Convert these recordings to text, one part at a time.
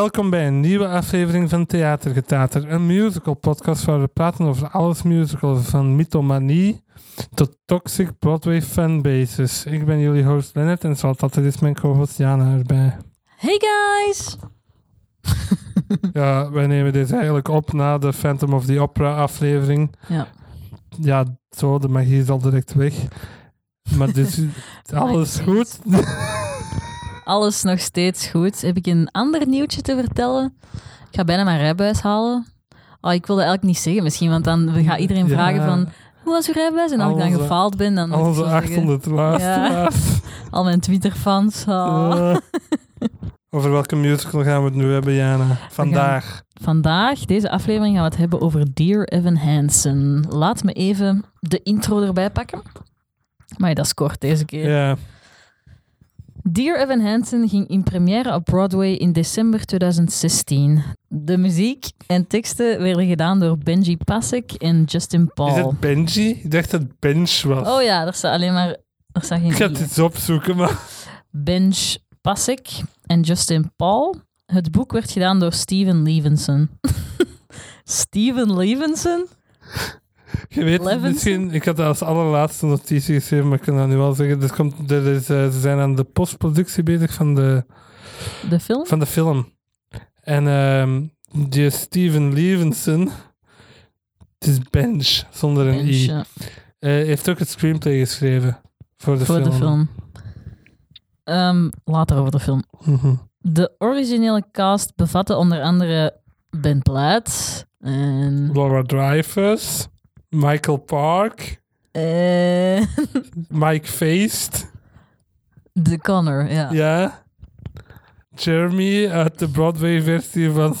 Welkom bij een nieuwe aflevering van Theatergetater, een musical podcast waar we praten over alles musical, van mythomanie tot toxic Broadway fanbases. Ik ben jullie host Leonard en zoals altijd is mijn co-host Jana erbij. Hey guys! Ja, wij nemen dit eigenlijk op na de Phantom of the Opera aflevering. Ja. Ja, zo, de magie is al direct weg. Maar dus, alles goed? Alles nog steeds goed. Heb ik een ander nieuwtje te vertellen? Ik ga bijna mijn rijbewijs halen. Oh, ik wilde eigenlijk niet zeggen misschien, want dan gaat iedereen Ja. vragen van... Hoe was uw rijbewijs? En als ik dan gefaald ben, dan... ik Onze zo zeggen, 800 luisteraars. Al mijn Twitter-fans. oh. Over welke musical gaan we het nu hebben, Jana? Vandaag. Vandaag, deze aflevering, gaan we het hebben over Dear Evan Hansen. Laat me even de intro erbij pakken. Maar dat is kort deze keer. Ja. Dear Evan Hansen ging in première op Broadway in december 2016. De muziek en teksten werden gedaan door Benji Pasek en Justin Is Paul. het Benji? Ik dacht dat het Bench was. Oh ja, er staat alleen maar... Er staat Ik ga geen het i. eens opzoeken, maar... Benj Pasek en Justin Paul. Het boek werd gedaan door Steven Levinson. Steven Levinson? Je weet Levinson? misschien... Ik had dat als allerlaatste notitie geschreven, maar ik kan dat nu wel zeggen. Er komt, er is, eh, ze zijn aan de postproductie bezig van de, De film? van de film. En ehm, die Steven Levinson... Het is Bench, zonder een i. ja, Eh, heeft ook het screenplay geschreven voor de voor film. de film. Ehm, later over de film. Mhm. De originele cast bevatte onder andere Ben Platt en... Laura Dreyfus, Michael Park, eh, Mike Feist, de Connor, ja. ja. Jeremy uit de Broadway-versie van,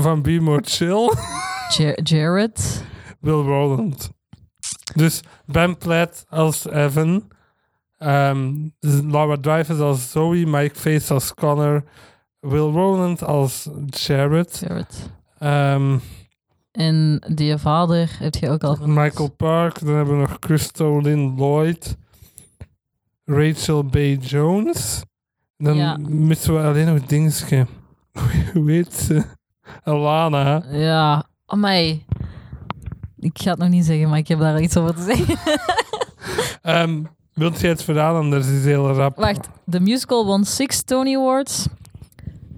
van Be More Chill. Jar- Jared. Will Rowland. Dus Ben Platt als Evan, ehm, Laura Dreyfus als Zoe, Mike Feist als Connor, Will Rowland als Jared, Jared. ehm, En die vader heb je ook al. Michael Park, dan hebben we nog Christo Lynn Lloyd, Rachel Bay Jones. Dan Ja. missen we alleen nog dingetje. Hoe heet ze? Alana. Ja, amai. Ik ga het nog niet zeggen, maar ik heb daar iets over te zeggen. Ehm wilt jij het verhaal anders is heel rap. Wacht, de musical won six Tony Awards.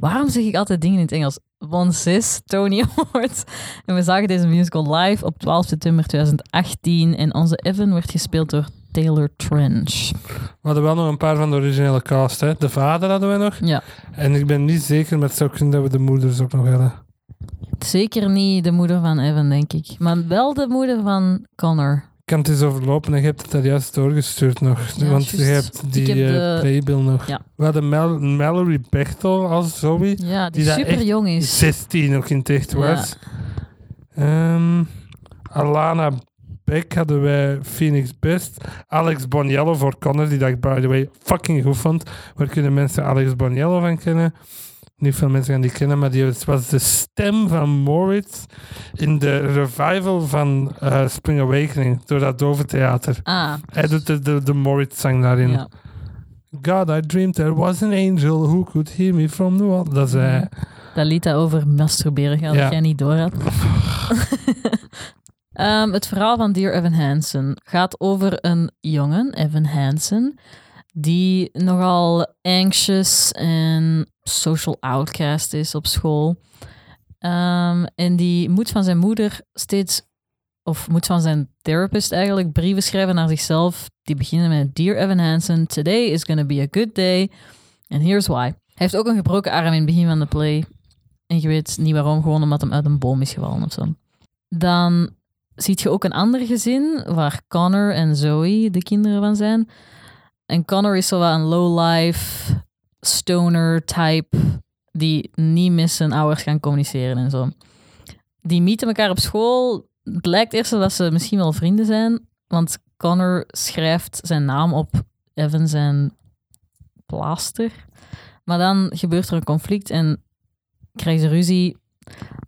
Waarom zeg ik altijd dingen in het Engels? Won zes Tony Awards. En we zagen deze musical live op 12 september 2018. En onze Evan werd gespeeld door Taylor Trench. We hadden wel nog een paar van de originele cast. Hè. De vader hadden we nog. Ja, En ik ben niet zeker, maar het zou kunnen dat we de moeders ook nog hadden. zeker niet de moeder van Evan, denk ik. Maar wel de moeder van Connor. Ik kan het eens overlopen en je hebt het daar juist doorgestuurd nog. Ja, want je hebt die heb eh, playbill nog. Ja. We hadden Mal- Mallory Bechtel als Zoe. Ja, die, Die super jong is. 16 ook in het echt was. Ehm, Alana Beck hadden wij Phoenix Best. Alex Boniello voor Connor, die dat ik by the way fucking goed vond. Waar kunnen mensen Alex Boniello van kennen? Niet veel mensen gaan die kennen, maar die was de stem van Moritz in de revival van eh, Spring Awakening door dat dove theater. Ah, Hij doet de, de, de Moritz-zang daarin. ja. God, I dreamed there was an angel who could hear me from the wall. Dat is hij. Dat liet dat over masturberen gaan, Ja. dat jij niet door had. Ehm, het verhaal van Dear Evan Hansen gaat over een jongen, Evan Hansen, die nogal anxious en social outcast is op school. Ehm, en die moet van zijn moeder steeds, of moet van zijn therapist eigenlijk, brieven schrijven naar zichzelf. Die beginnen met Dear Evan Hansen, today is gonna be a good day. And here's why. Hij heeft ook een gebroken arm in het begin van de play. En je weet niet waarom, gewoon omdat hem uit een boom is gevallen of zo. Dan ziet je ook een ander gezin waar Connor en Zoe de kinderen van zijn. En Connor is zo wat een low-life, stoner type die niet met zijn ouders kan communiceren en zo. Die meeten elkaar op school. Het lijkt eerst dat ze misschien wel vrienden zijn, want Connor schrijft zijn naam op Evan zijn plaaster. Maar dan gebeurt er een conflict en krijgen ze ruzie.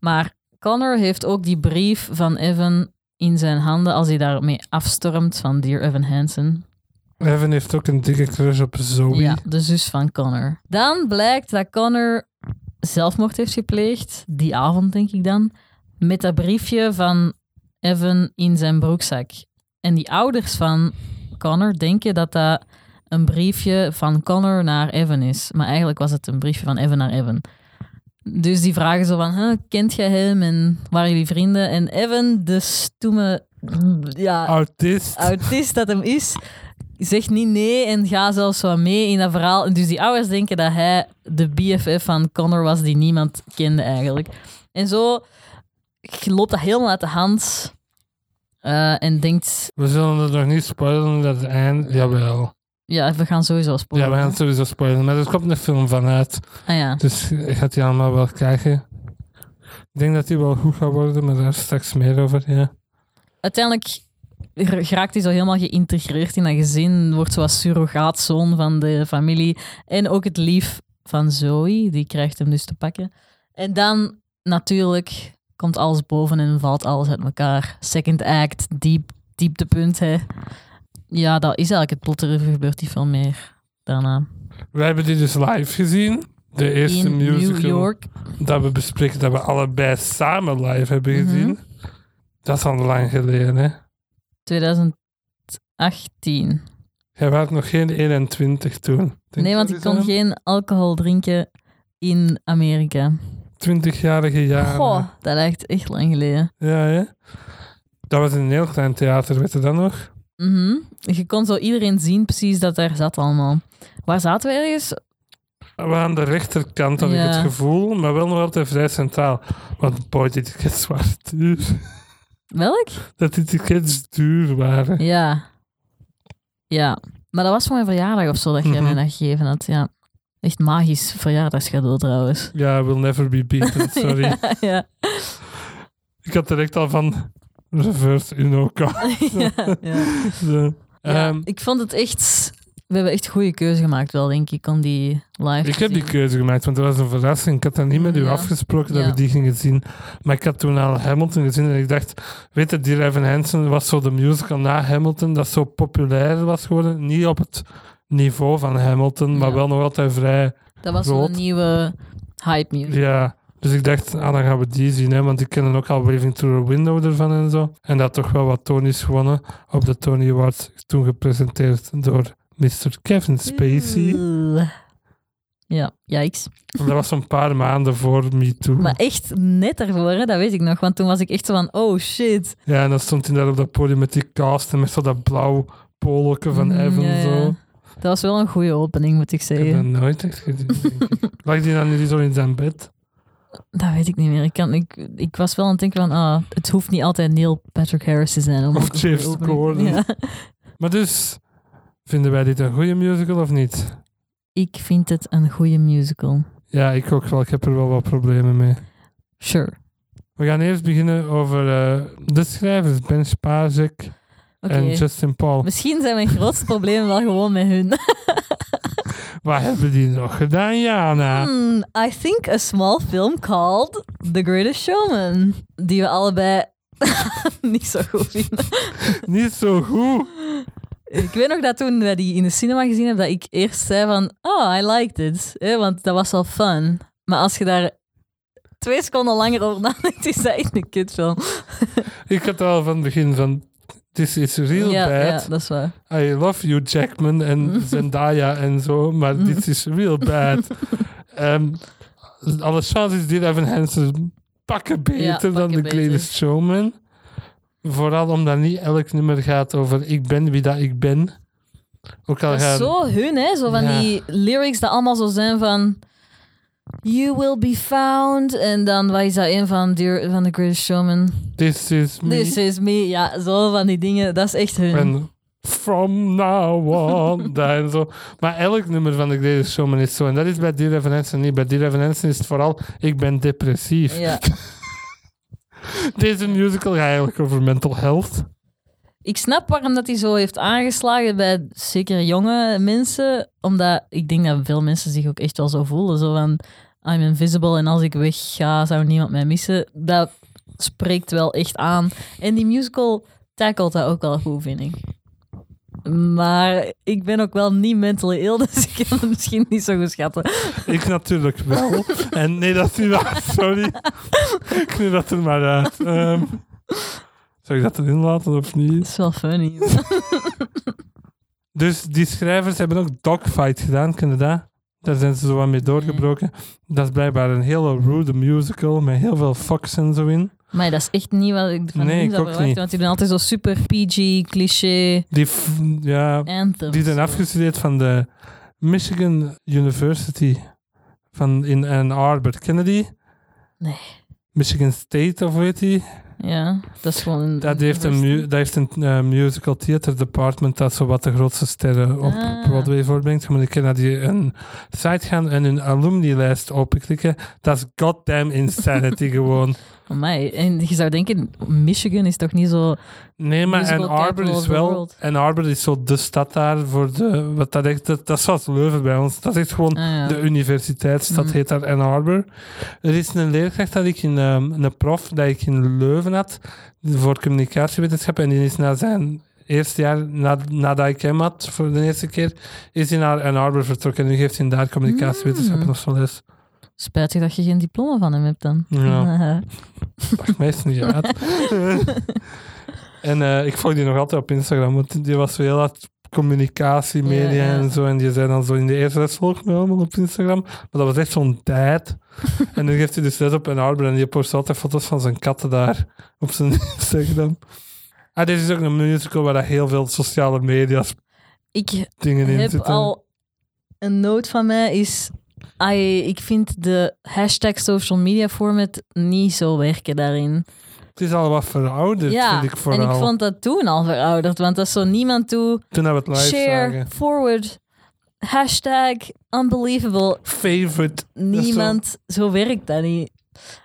Maar Connor heeft ook die brief van Evan in zijn handen als hij daarmee afstormt van Dear Evan Hansen. Evan heeft ook een dikke crush op Zoe. Ja, de zus van Connor. Dan blijkt dat Connor zelfmoord heeft gepleegd, die avond denk ik dan, met dat briefje van Evan in zijn broekzak. En die ouders van Connor denken dat dat een briefje van Connor naar Evan is. Maar eigenlijk was het een briefje van Evan naar Evan. Dus die vragen zo van, huh, kent jij hem en waren jullie vrienden? En Evan, de stoeme ja, Autist. autist dat hem is, zegt niet nee en gaat zelfs zo mee in dat verhaal. En Dus die ouders denken dat hij de BFF van Connor was die niemand kende eigenlijk. En zo loopt dat helemaal uit de hand. Eh, en denkt, We zullen het nog niet spoilen, dat het eind... Jawel. ja, we gaan sowieso Ja, spoilen. we gaan sowieso spoilen. Maar er komt een film van uit. Ah ja. Dus je gaat die allemaal wel kijken. Ik denk dat die wel goed gaat worden, maar daar straks meer over, ja. Uiteindelijk geraakt hij zo helemaal geïntegreerd in dat gezin, wordt zoals surrogaatzoon van de familie. En ook het lief van Zoe, die krijgt hem dus te pakken. En dan natuurlijk komt alles boven en valt alles uit elkaar. Second act, diep, dieptepunt. Hè. Ja, dat is eigenlijk het plot. Er gebeurt niet veel meer daarna. We hebben die dus live gezien. De eerste in musical New York. dat we bespreken, dat we allebei samen live hebben Mhm. gezien. Dat is al lang geleden, hè. 2018. Jij was nog geen 21 toen. Denk Nee, want ik is kon geen alcohol drinken in Amerika. 20-jarige jaren. Goh, dat lijkt echt lang geleden. Ja, hè? Dat was in een heel klein theater, weet je dat nog? Mhm. Je kon zo iedereen zien precies dat daar zat allemaal. Waar zaten we ergens? We aan de rechterkant had Ja. ik het gevoel, maar wel nog altijd vrij centraal. Want boy, tickets waren duur. Welk? Dat die tickets duur waren. Ja. Ja. Maar dat was voor mijn verjaardag of zo dat jij Mhm. mij dat gegeven had. Ja. Echt magisch verjaardagscadeau trouwens. Ja, will never be beaten, sorry. ja, ja. Ik had direct al van reverse card. ja. Ja, Ehm, ik vond het echt... We hebben echt goede keuze gemaakt wel, denk ik, om die live ik heb die keuze gemaakt, want dat was een verrassing. Ik had dat niet met u Ja. afgesproken dat Ja. we die gingen zien. Maar ik had toen al Hamilton gezien en ik dacht, weet je, die Evan Hansen was zo de musical na Hamilton dat zo populair was geworden. Niet op het niveau van Hamilton, maar Ja. wel nog altijd vrij Dat was groot. een nieuwe hype music. Ja, dus ik dacht, ah, dan gaan we die zien. Hè, want ik ken ook al Waving Through a Window ervan en zo. En dat toch wel wat Tony's gewonnen op de Tony Awards. Toen gepresenteerd door Mr. Kevin Spacey. Ja, yikes. En dat was zo'n paar maanden voor Me Too. Maar echt net daarvoor, hè, dat weet ik nog. Want toen was ik echt zo van, oh shit. Ja, en dan stond hij daar op dat podium met die cast en met zo dat blauw poloke van Mm, Evan ja, ja. zo. Dat was wel een goede opening, moet ik Ik heb zeggen. dat nooit echt gezien. Lag die dan niet zo in zijn bed? Dat weet ik niet meer. Ik, kan, ik, ik was wel aan het denken van, ah, het hoeft niet altijd Neil Patrick Harris te zijn. Om Of een James. Ja. Maar dus, vinden wij dit een goede musical of niet? Ik vind het een goede musical. Ja, ik ook wel. Ik heb er wel wat problemen mee. Sure. We gaan eerst beginnen over eh, de schrijvers, Ben Spazek en Justin Paul. Misschien zijn mijn grootste problemen wel gewoon met hun. Wat hebben die nog gedaan, Jana? Hmm, I think a small film called The Greatest Showman. Die we allebei niet zo goed vinden. Niet zo goed. Ik weet nog dat toen wij die in de cinema gezien hebben, dat ik eerst zei van, oh, I liked it. Hè, want dat was wel fun. Maar als je daar twee seconden langer over nadenkt, is dat echt een kutfilm. Ik had al van het begin van... This is real ja, ja, bad. dat is waar. I love you, Jackman en Zendaya en zo, maar dit is real bad. Ehm alle chances die Evan Hansen pakken beter Ja, dan pakken beter. Greatest Showman. Vooral omdat niet elk nummer gaat over ik ben wie dat ik ben. Ook al Dat is gaan... zo hun, hè? Zo van Ja. die lyrics dat allemaal zo zijn van... You will be found. En dan, wat is dat een van, Dear, van The Greatest Showman? This is me. This is me. Ja, zo van die dingen. Dat is echt hun. En from now on. en zo. Maar elk nummer van The Greatest Showman is zo. En dat is bij Evan Hansen niet. Bij Evan Hansen is het vooral ik ben depressief. Ja. Deze musical gaat eigenlijk over mental health. Ik snap waarom dat hij zo heeft aangeslagen bij zeker jonge mensen. Omdat ik denk dat veel mensen zich ook echt wel zo voelen. Zo van, I'm invisible en als ik wegga zou niemand mij missen. Dat spreekt wel echt aan. En die musical tackelt dat ook wel goed, vind ik. Maar ik ben ook wel niet mentally ill, dus ik kan het misschien niet zo goed schatten. Ik natuurlijk wel. En nee, dat is niet waar. Sorry. Ik knip dat er maar uit. Ehm zou ik dat erin laten of Dat niet? is wel funny. Dus die schrijvers hebben ook Dogfight gedaan, ken je dat? Daar zijn ze zo wat mee doorgebroken. Dat is blijkbaar een hele rude musical met heel veel fucks en zo in. Maar dat is echt niet wat ik van Nee, ik zou verwachten, niet. want die doen altijd zo super PG, cliché Die, ja, anthems. die zijn afgestudeerd van de Michigan University van in Ann Arbor. Ken je die? Nee. Michigan State of weet die? Ja, dat is gewoon... een Dat heeft een, mu- dat heeft een eh, musical theater department dat zo wat de grootste sterren op Ah. Broadway voorbrengt. Je moet een keer naar die een site gaan en hun alumni-lijst openklikken. Dat is goddamn insanity gewoon. En je zou denken, Michigan is toch niet zo... Nee, maar Ann Arbor is wel... Ann Arbor is zo de stad daar voor de... Wat dat, echt, dat, dat is zoals Leuven bij ons. Dat is echt gewoon Ah, ja. de universiteitsstad, Mhm. heet daar Ann Arbor. Er is een leerkracht dat ik in... ehm, een prof dat ik in Leuven had voor communicatiewetenschap en die is na zijn eerste jaar, na, nadat ik hem had voor de eerste keer, is hij naar Ann Arbor vertrokken en nu geeft hij daar communicatiewetenschappen Mm. of zo les. Spijtig dat je geen diploma van hem hebt dan. Ja. Maakt meestal niet uit. en eh, ik volg die nog altijd op Instagram, want die was zo heel hard communicatie, media Ja, ja. en zo. En die zei dan zo in de eerste les volg me allemaal op Instagram. Maar dat was echt zo'n tijd. en dan geeft hij dus les op een Arbor en die post altijd foto's van zijn katten daar op zijn Instagram. Ah, dit is ook een musical waar dat heel veel sociale media Ik dingen in heb zitten. al een note van mij is... Ik vind de hashtag social media format niet zo werken daarin. Het is al wat verouderd, ja, vind ik en vooral. ik vond dat toen al verouderd, want dat is zo niemand toe. Toen we het live Share, zagen. forward, hashtag, unbelievable. Favorite. Niemand, zo werkt dat niet.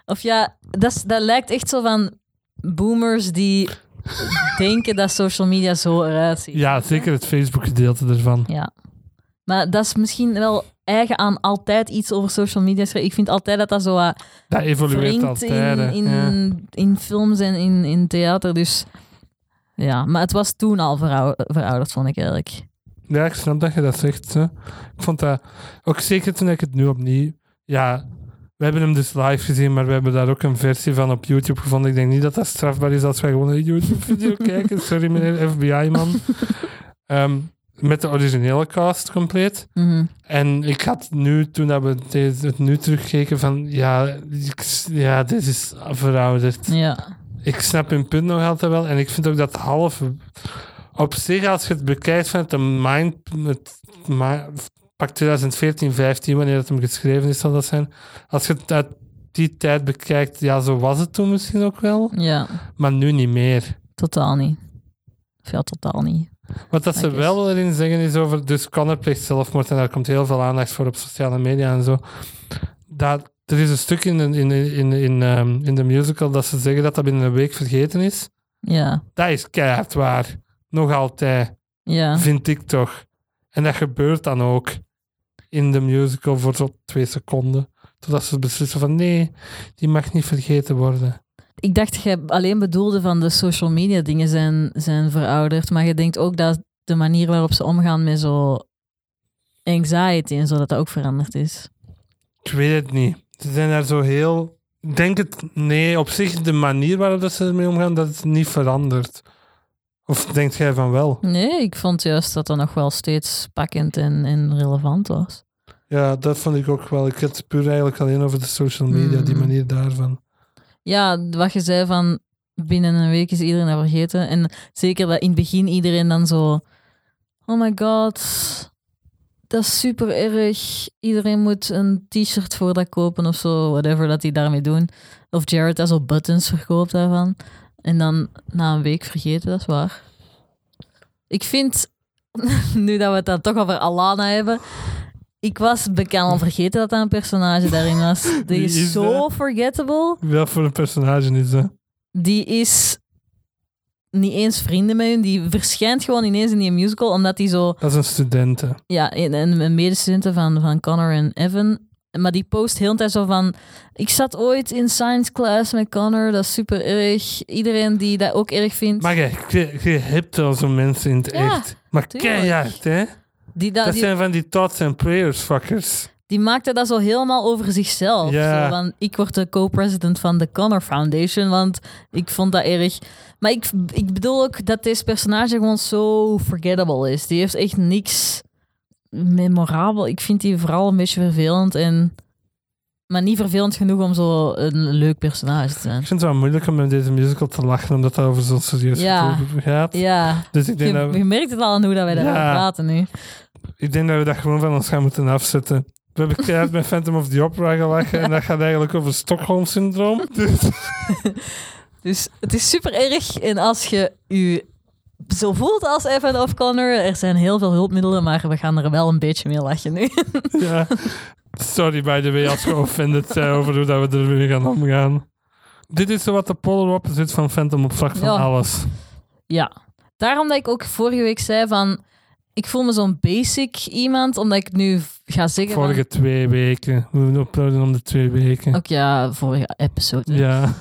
Of ja, dat, dat lijkt echt zo van boomers die denken dat social media zo eruit ziet. Ja, zeker het Facebook-gedeelte ervan. Ja. Maar dat is misschien wel eigen aan altijd iets over social media schrijven. Ik vind altijd dat dat zo wat Dat evolueert altijd. in, in, Ja. in films en in, in theater. Dus ja, maar het was toen al verou- verouderd, vond ik eigenlijk. Ja, ik snap dat je dat zegt. Hè. Ik vond dat ook zeker toen ik het nu opnieuw. Ja, we hebben hem dus live gezien, maar we hebben daar ook een versie van op YouTube gevonden. Ik denk niet dat dat strafbaar is als wij gewoon een YouTube-video kijken. Sorry, meneer FBI-man. Ehm, met de originele cast compleet. Mhm. En ik had nu, toen dat we deze- het nu terugkeken, van ja, ik- ja, dit is verouderd. Ja. Ik snap hun punt nog altijd wel. En ik vind ook dat half... Op zich, als je het bekijkt vanuit de mind... Het, pak 2014, 15, wanneer het hem geschreven is, zal dat zijn. Als je het uit die tijd bekijkt, ja, zo was het toen misschien ook wel. ja, Maar nu niet meer. totaal niet. Ja, totaal niet. Wat dat ze wel erin zeggen is over... Dus Connor pleegt zelfmoord en daar komt heel veel aandacht voor op sociale media en zo. Dat, er is een stuk in de, in, in, in, ehm, in de musical dat ze zeggen dat dat binnen een week vergeten is. Ja, Dat is keihard waar. Nog altijd, ja. vind ik toch. En dat gebeurt dan ook in de musical voor zo twee seconden. Totdat ze beslissen van nee, die mag niet vergeten worden. Ik dacht dat je alleen bedoelde van de social media dingen zijn, zijn verouderd. Maar je denkt ook dat de manier waarop ze omgaan met zo anxiety en zo, dat dat ook veranderd is. Ik weet het niet. Ze zijn daar zo heel... Ik denk het... Nee, op zich de manier waarop dat ze ermee omgaan, dat is niet veranderd. Of denkt jij van wel? Nee, ik vond juist dat dat nog wel steeds pakkend en, en relevant was. Ja, dat vond ik ook wel. Ik had het puur eigenlijk alleen over de social media, die Mm. manier daarvan. Ja, wat je zei van binnen een week is iedereen dat vergeten. En zeker dat in het begin iedereen dan zo... Oh my god, dat is super erg. Iedereen moet een t-shirt voor dat kopen of zo. Whatever dat die daarmee doen. Of Jared dat zo buttons verkoopt daarvan. En dan na een week vergeten, dat is waar. Ik vind, nu dat we het dan toch over Alana hebben... Ik was bekend al vergeten dat dat een personage daarin was. Die is, is zo dat? forgettable. Wel voor een personage is dat. Die is niet eens vrienden met hem. Die verschijnt gewoon ineens in die musical, omdat hij zo... Dat is een studenten. Ja, een, een een medestudenten van, van Connor en Evan. maar die post heel de tijd zo van... Ik zat ooit in science class met Connor, dat is super erg. Iedereen die dat ook erg vindt. Maar je, je, je hebt wel zo'n mensen in het Ja, echt. Maar tuurlijk. keihard, hè? Die, dat, die, zijn van die thoughts and prayers fuckers. die maakte dat zo helemaal over zichzelf. Ja. Zo van, ik word de co-president van de Connor Foundation, want ik vond dat erg... Maar ik, ik bedoel ook dat deze personage gewoon zo forgettable is. Die heeft echt niks memorabel. Ik vind die vooral een beetje vervelend en... Maar niet vervelend genoeg om zo een leuk personage te zijn. Ik vind het wel moeilijk om met deze musical te lachen, omdat het over zo'n serieus Ja. gaat. Ja, Dus ik denk, je, dat we, je merkt het al aan hoe dat wij daarover Ja. praten nu. ik denk dat we dat gewoon van ons gaan moeten afzetten. We hebben keihard met Phantom of the Opera gelachen en dat gaat eigenlijk over Stockholm-syndroom. Dus Dus het is super erg. En als je je zo voelt als Evan of Connor, er zijn heel veel hulpmiddelen, maar we gaan er wel een beetje mee lachen nu. ja. Sorry by the way als we offended zijn over hoe dat we er weer gaan omgaan. Dit is zo wat de polar opposite van Phantom op vlak van Ja. alles. ja, daarom dat ik ook vorige week zei van, ik voel me zo'n basic iemand, omdat ik nu ga zeggen van- Vorige twee weken. We uploaden om de twee weken. Ook ja, vorige episode. Ja.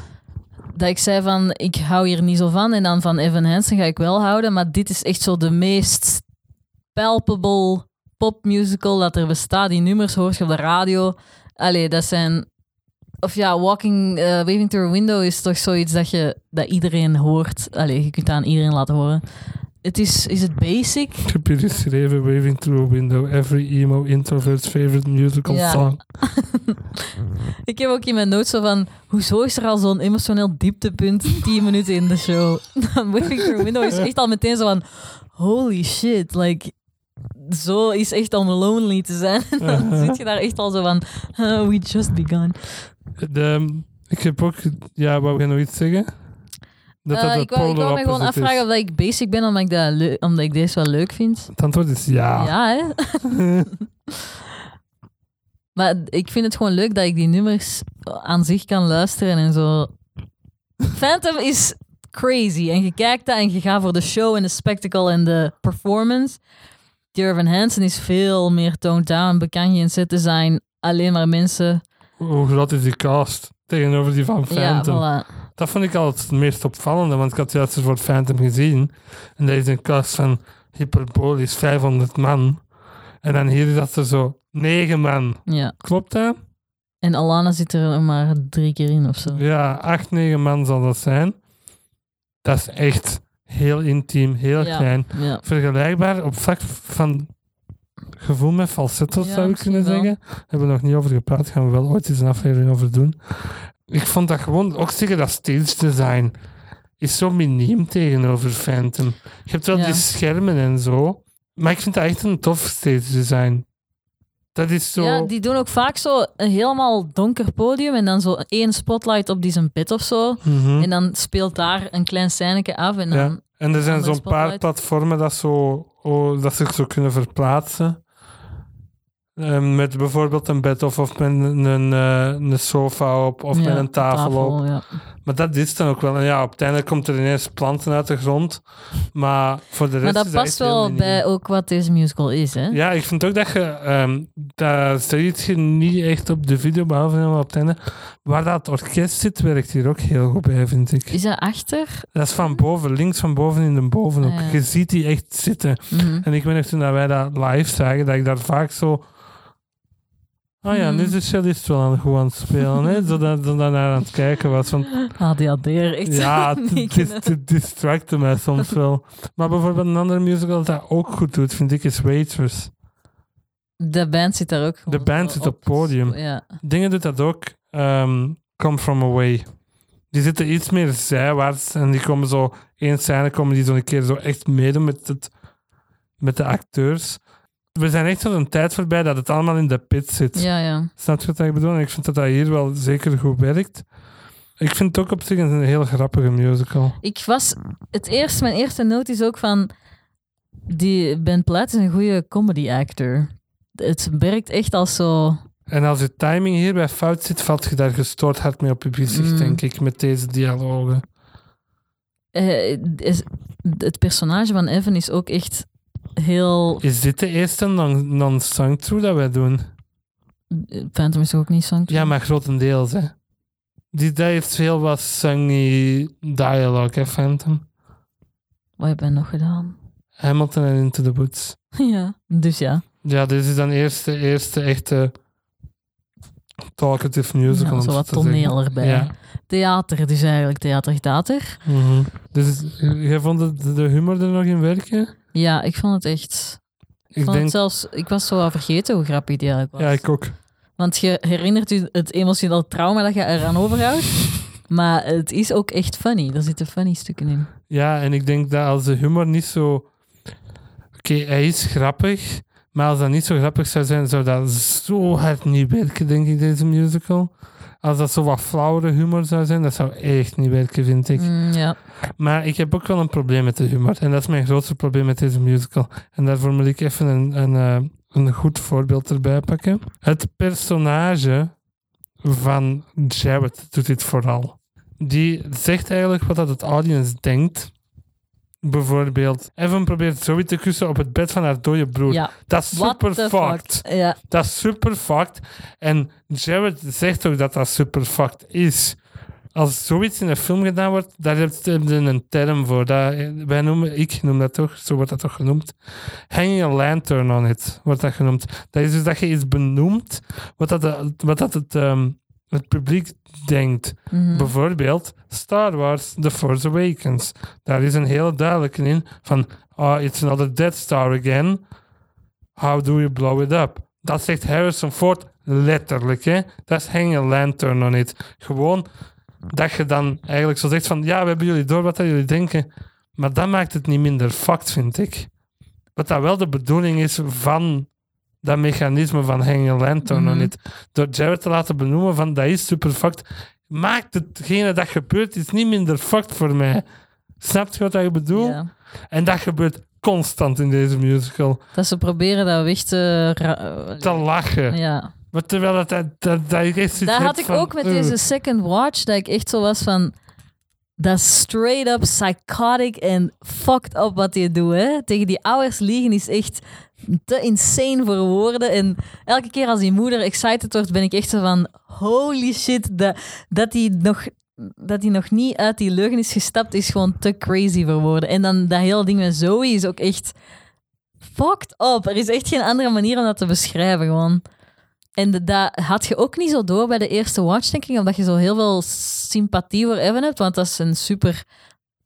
Dat ik zei van, ik hou hier niet zo van. En dan van Evan Hansen ga ik wel houden. Maar dit is echt zo de meest palpable popmusical dat er bestaat. Die nummers hoor je op de radio. Allee, dat zijn... Of ja, Walking, eh, Waving Through a Window is toch zoiets dat, je, dat iedereen hoort. Allee, je kunt dat aan iedereen laten horen. Het is, is het basic? Ik heb hier geschreven, Waving Through a Window, every emo introvert's favorite musical Ja. song. Ik heb ook in mijn notes zo van... Hoezo is er al zo'n emotioneel dieptepunt 10 minuten in de show? Waving Through a Window is echt al meteen zo van... Holy shit, like... Zo is echt om lonely te zijn. Dan zit je daar echt al zo van... "Uh, we just begun. De, ik heb ook, ja, wou je nog iets zeggen? Dat Eh, de ik wou, ik wou me gewoon afvragen of dat ik basic ben omdat ik, dat omdat ik deze wel leuk vind. Het antwoord is ja. Ja, hè? maar ik vind het gewoon leuk dat ik die nummers aan zich kan luisteren en zo. Phantom is crazy. En je kijkt dat en je gaat voor de show en de spectacle en de performance. Jervin Hansen is veel meer toned down. Bekend je in set design alleen maar mensen. Hoe groot is die cast tegenover die van Ja, Phantom? voilà. Dat vond ik altijd het meest opvallende, want ik had juist eens voor Phantom gezien. En dat is een cast van Hyperbolis 500 man. En dan hier is dat er zo 9 man. Ja. Klopt dat? En Alana zit er maar drie keer in of zo. Ja, 8, 9 man zal dat zijn. Dat is echt heel intiem, heel Ja. klein. Ja. Vergelijkbaar op vlak van gevoel met falsettos Ja, zou ik kunnen wel. zeggen. Daar hebben we nog niet over gepraat. Gaan we wel ooit eens een aflevering over doen. Ik vond dat gewoon, ook zeggen dat stage design is zo miniem tegenover Phantom. Je hebt wel die schermen en zo, maar ik vind dat echt een tof stage design. Dat is zo... Ja, die doen ook vaak zo een helemaal donker podium en dan zo één spotlight op die zijn bed of zo. Mhm. En dan speelt daar een klein scèneke af en dan... Ja. En er zijn zo'n paar platformen dat, zo, oh, dat zich zo kunnen verplaatsen. Ehm, met bijvoorbeeld een bed of, of met een, een, eh, een sofa op of Ja, met een tafel, op. ja. Maar dat is dan ook wel. En ja, op het einde komt er ineens planten uit de grond. Maar voor de rest Maar dat is past wel bij ook wat deze musical is, hè? Ja, ik vind ook dat je... ehm dat zie je niet echt op de video, behalve helemaal op het einde. Waar dat orkest zit, werkt hier ook heel goed bij, vind ik. Is dat achter? Dat is van boven, links van boven in de bovenhoek. Ah, ja. Je ziet die echt zitten. Mhm. En ik weet nog toen dat wij dat live zagen, dat ik daar vaak zo... Oh ja, nu is de cellist wel aan, goed aan het spelen, hè? Zodat daar naar aan het kijken was. Van, ADHD, echt. ja, het- het, het distracte mij soms wel. Maar bijvoorbeeld een andere musical dat dat ook goed doet, vind ik, is Waitress. De band zit daar ook gewoon De band zit op podium. Ja. Dingen doet dat ook. ehm, Come From Away. Die zitten iets meer zijwaarts en die komen zo... één scène komen die zo een keer zo echt meedoen met, het, met de acteurs. We zijn echt zo'n tijd voorbij dat het allemaal in de pit zit. ja, ja. Snap je wat ik bedoel? En ik vind dat dat hier wel zeker goed werkt. Ik vind het ook op zich een heel grappige musical. Ik was... Het eerste, mijn eerste noot is ook van... Die Ben Platt is een goede comedy actor. Het werkt echt als zo... En als je timing hierbij fout zit, valt je daar gestoord hard mee op je gezicht, Mm. denk ik, met deze dialogen. eh, het personage van Evan is ook echt heel... Is dit de eerste non- non-sung-through dat wij doen? Phantom is ook niet song. Ja, maar grotendeels, hè. Die, dat heeft veel wat sungy dialogue, hè, Phantom. Wat heb je nog gedaan? Hamilton en Into the Woods. ja, dus ja. Ja, dit is dan eerste, eerste echte talkative musical. Ja, zo wat toneel erbij. Ja. Theater, dus eigenlijk theater, theater. Mhm. Dus jij vond het, de humor er nog in werken? Ja, ik vond het echt... Ik, Ik vond denk, het zelfs... Ik was zo al vergeten hoe grappig die eigenlijk was. ja, ik ook. Want je herinnert je het emotioneel trauma dat je eraan overhoudt. Maar het is ook echt funny. Er zitten funny stukken in. Ja, en ik denk dat als de humor niet zo... Oké, hij is grappig, maar als dat niet zo grappig zou zijn, zou dat zo hard niet werken, denk ik, deze musical. Als dat zo wat flauwere humor zou zijn, dat zou echt niet werken, vind ik. Mm, ja. Maar ik heb ook wel een probleem met de humor. En dat is mijn grootste probleem met deze musical. En daarvoor moet ik even een, een, eh, een goed voorbeeld erbij pakken. Het personage van Jared doet dit vooral. Die zegt eigenlijk wat dat het audience denkt. Bijvoorbeeld, Evan probeert Zoe te kussen op het bed van haar dode broer. ja. Dat is super fucked. fuck? Ja. Dat is super fucked. En Jared zegt ook dat dat super fucked is. Als zoiets in een film gedaan wordt, daar heb je een term voor. Dat, wij noemen, ik noem dat toch, zo wordt dat toch genoemd. Hanging a lantern on it, wordt dat genoemd. Dat is dus dat je iets benoemt wat, dat, wat dat het, ehm, het publiek denkt. Mhm. Bijvoorbeeld Star Wars The Force Awakens. Daar is een hele duidelijke in van oh, it's another Death Star again. How do you blow it up? Dat zegt Harrison Ford letterlijk. Hè? Dat is hang a lantern on it. Gewoon dat je dan eigenlijk zo zegt van ja, we hebben jullie door wat jullie denken. Maar dat maakt het niet minder fact, vind ik. Wat dat wel de bedoeling is van dat mechanisme van hang a lantern on Mhm. it. Door Jared te laten benoemen van dat is super fact maakt hetgene dat gebeurt is niet minder fact voor mij. Snap je wat ik bedoel? Ja. En dat gebeurt constant in deze musical. Dat ze proberen dat weg te... Te lachen. Ja. Maar terwijl dat, dat, dat, echt Dat had ik van, ook met eh, deze second watch, dat ik echt zo was van... Dat is straight up psychotic en fucked up wat je doet. Hè? Tegen die ouders liegen is echt te insane voor woorden. En elke keer als die moeder excited wordt, ben ik echt zo van... Holy shit, dat, dat die nog... Dat hij nog niet uit die leugen is gestapt, is gewoon te crazy voor woorden. En dan dat hele ding met Zoe is ook echt fucked up. Er is echt geen andere manier om dat te beschrijven, gewoon. En dat had je ook niet zo door bij de eerste watch, denk ik, omdat je zo heel veel sympathie voor Evan hebt, want dat is een super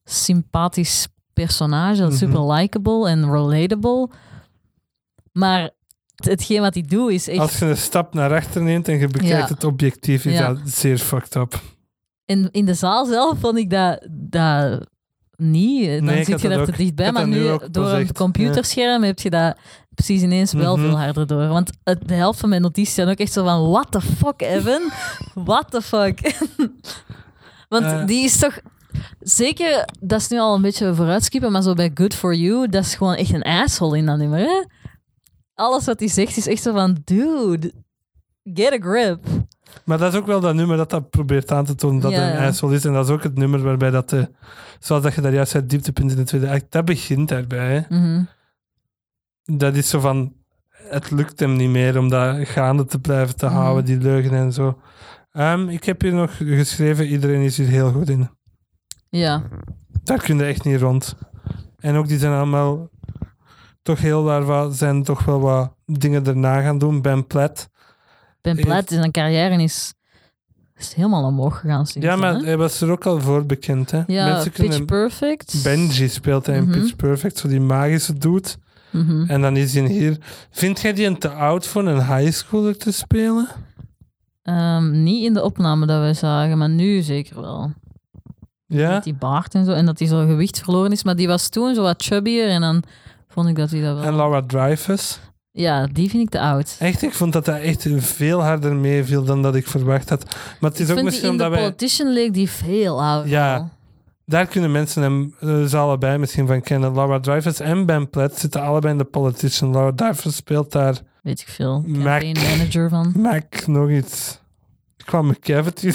sympathisch personage, Mhm. super likable en relatable. Maar het- hetgeen wat hij doet is echt... Als je een stap naar achter neemt en je bekijkt Ja. het objectief, is Ja. dat zeer fucked up. In, in de zaal zelf vond ik dat, dat niet. Dan Nee, ik zit je te ook. dichtbij. Ik Maar nu door een computerscherm heb je dat precies ineens wel Mhm. veel harder door. Want het, de helft van mijn notities zijn ook echt zo van... What the fuck, Evan? What the fuck? Want die is toch... Zeker, dat is nu al een beetje vooruitskippen, maar zo bij Good For You, dat is gewoon echt een asshole in dat nummer, hè? Alles wat hij zegt is echt zo van... Dude, get a grip. Maar dat is ook wel dat nummer dat dat probeert aan te tonen dat Ja, er een asshole is. En dat is ook het nummer waarbij dat, de, zoals dat je daar juist zei, dieptepunt in de tweede act, dat begint daarbij. Mhm. Dat is zo van, het lukt hem niet meer om dat gaande te blijven te Mhm. houden, die leugen en zo. Ehm, ik heb hier nog geschreven, iedereen is hier heel goed in. Ja. Daar kun je echt niet rond. En ook die zijn allemaal toch heel daar wat, zijn toch wel wat dingen erna gaan doen. Ben Platt. Ben Platt, zijn carrière is, is helemaal omhoog gegaan sinds Ja, maar hij was er ook al voor bekend. Hè? Ja, Mensen Pitch kunnen Perfect. Benji speelt hij in Mhm. Pitch Perfect, zo die magische dude. Mhm. En dan is hij hier. Vind jij die een te oud voor een high schooler te spelen? Ehm, niet in de opname dat wij zagen, maar nu zeker wel. Ja? Met die baard en zo. En dat hij zo gewicht verloren is. Maar die was toen zo wat chubbier. En dan vond ik dat hij dat wel... En Laura Dreyfus. Ja, die vind ik te oud. Echt, ik vond dat hij echt veel harder meeviel dan dat ik verwacht had. Maar het is ik ook misschien omdat wij... Politician leek die veel ouder. Ja. Daar kunnen mensen hem ze allebei misschien van kennen. Laura Dreyfus en Ben Platt zitten allebei in The Politician. Laura Dreyfus speelt daar Weet ik veel. Mac. Manager van. Mac nog iets. Ik kwam McCavity.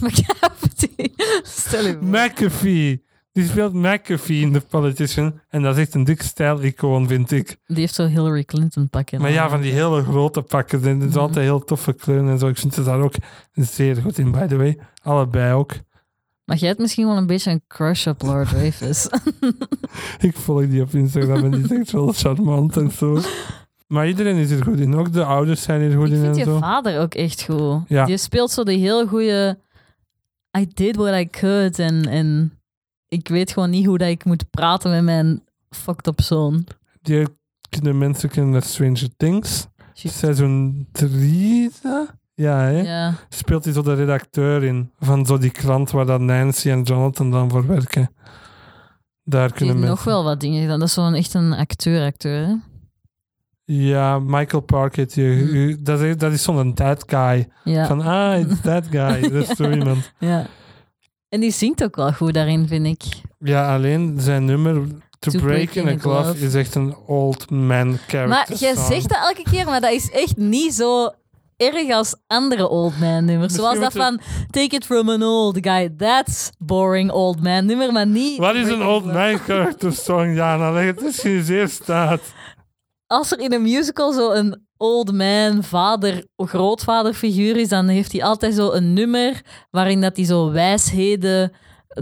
McCavity. Stel je. McAfee. Die speelt McAfee in The Politician. En dat is echt een dik stijl-icoon, vind ik. Die heeft zo Hillary Clinton pakken. Maar ja, van die hele grote pakken. Dat is Mhm. altijd heel toffe kleuren en zo. Ik vind ze daar ook zeer goed in, by the way. Allebei ook. Maar jij hebt misschien wel een beetje een crush op Lord Rafus. Ik volg die op Instagram en die is echt wel charmant en zo. Maar iedereen is er goed in. Ook de ouders zijn er goed ik in vind en je zo. vader ook echt goed. Ja. Die speelt zo die heel goede... I did what I could. En, en ik weet gewoon niet hoe dat ik moet praten met mijn fucked up zoon. Die kunnen mensen kennen naar Stranger Things. Shit. Seizoen 3 is dat? Ja, hè? Ja. Speelt hij zo de redacteur in van zo die krant waar dat Nancy en Jonathan dan voor werken. Daar Die kunnen mensen... nog wel wat dingen gedaan. Dat is zo'n echt een acteur-acteur. hè? Ja, Michael Park heet. Hmm. Dat is, dat is zo'n that guy. Ja. Van, ah, it's that guy. Dat is zo iemand. ja. En die zingt ook wel goed daarin, vind ik. Ja, alleen zijn nummer To, Break, in a Glove is echt een old man character Maar jij song. zegt dat elke keer, maar dat is echt niet zo erg als andere old man nummers. Zoals dat van Take It From An Old Guy. That's boring old man nummer, maar niet... Wat is een old man character song? Ja, nou leg het eens in zeer staat. Als er in een musical zo een old man, vader, grootvader figuur is, dan heeft hij altijd zo een nummer waarin dat hij zo wijsheden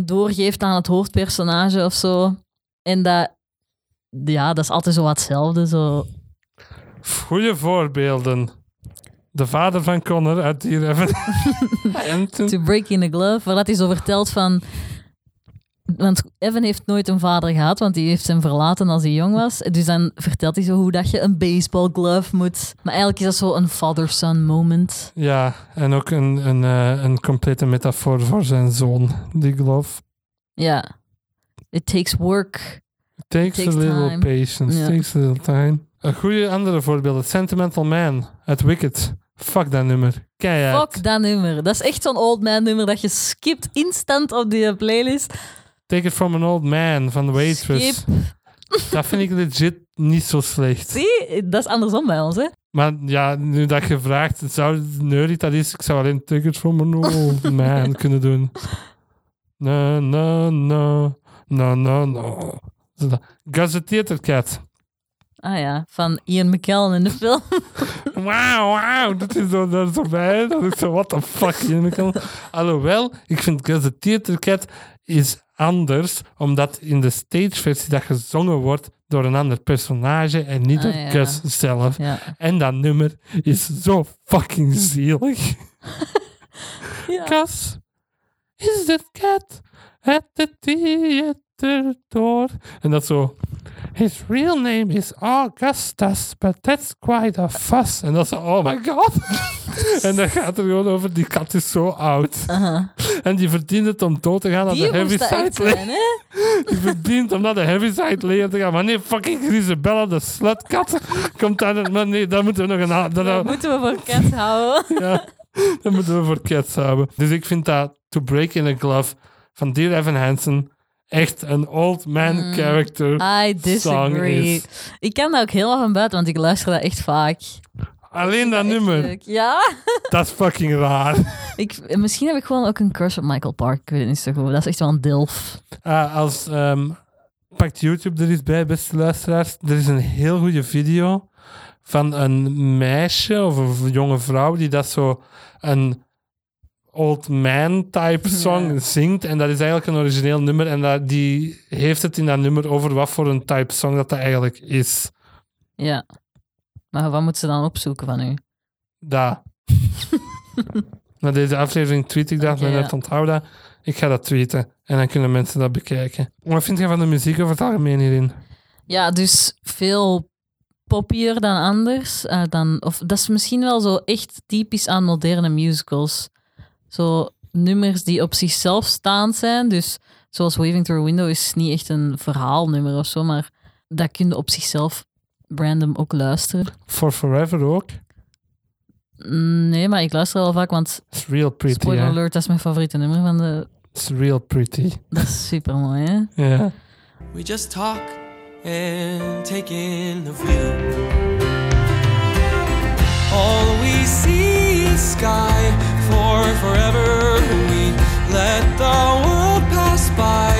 doorgeeft aan het hoofdpersonage of zo. En dat... Ja, dat is altijd zo wat hetzelfde. Zo. Goeie voorbeelden. De vader van Connor uit hier even. To Break in a Glove, waar dat hij zo vertelt van... Want Evan heeft nooit een vader gehad, want die heeft hem verlaten als hij jong was. Dus dan vertelt hij zo hoe dat je een baseball glove moet. Maar eigenlijk is dat zo een father-son moment. Ja, en ook een, een, eh, een complete metafoor voor zijn zoon, die glove. Ja. It takes work. It takes, Takes a little time. patience, takes a little time. Een goede andere voorbeeld, Sentimental Man uit Wicked. Fuck dat nummer. Keihard. Fuck dat nummer. Dat is echt zo'n old man nummer dat je skipt instant op die playlist. Take It From An Old Man van The Waitress. Skip. Dat vind ik legit niet zo slecht. Zie, dat is andersom bij ons, hè? Maar ja, nu dat je vraagt, zou nerdy dat is, ik zou alleen Take It From An Old Man kunnen doen. No, no, no, no, no, no. Gus the Theater Cat. Ah ja, van Ian McKellen in de film. Wauw, wauw, dat is zo, dat is zo bij. Dat is zo, what the fuck. je kan- Alhoewel, ik vind Theater Cat is anders, omdat in de stageversie dat gezongen wordt door een ander personage en niet Ah, door ja. Gus zelf. Ja. En dat nummer is zo fucking zielig. ja. Gus, is that cat at the theater door? En dat zo... His real name is Augustus, but that's quite a fuss. En dat is oh my god. en dan gaat er gewoon over, die kat is zo oud. Aha. En die verdient het om dood te gaan naar de zijn, hè? Die verdient om naar de Heaviside leer te gaan. Maar nee, fucking Grisabella, de slutkat, komt daar. Maar nee, daar moeten we nog een... Dat moeten we voor Cat houden. ja, dat moeten we voor Cats houden. Dus ik vind dat To Break in a Glove van Dear Evan Hansen echt een old man Mm. character I disagree. is. Ik kan daar ook heel erg van buiten, want ik luister dat echt vaak. Alleen dat nummer, leuk. Ja? dat is fucking raar. Ik, misschien heb ik gewoon ook een crush op Michael Park. Ik weet het niet zo goed. Dat is echt wel een dilf. Ah, als ehm, pakt YouTube er eens bij, beste luisteraars. Er is een heel goede video van een meisje of een jonge vrouw die dat zo een old man type song zingt. En dat is eigenlijk een origineel nummer. En dat, die heeft het in dat nummer over wat voor een type song dat dat eigenlijk is. Ja. Maar wat moet ze dan opzoeken van u? Dat. Na deze aflevering tweet ik dat, Oké, maar ja. net onthoud dat. Ik ga dat tweeten en dan kunnen mensen dat bekijken. Wat vind je van de muziek over het algemeen hierin? Ja, dus veel poppier dan anders. eh, dan, of dat is misschien wel zo echt typisch aan moderne musicals. Zo nummers die op zichzelf staand zijn. Dus zoals Waving Through a Window is niet echt een verhaalnummer of zo, maar dat kun je op zichzelf random ook luisteren. For Forever ook. Nee, maar ik luister wel vaak, want It's real pretty, spoiler alert, dat is mijn favoriete nummer van de... It's real pretty. Dat is super mooi, hè? Ja. We just talk and take in the view. All we see sky for forever. We let the world pass by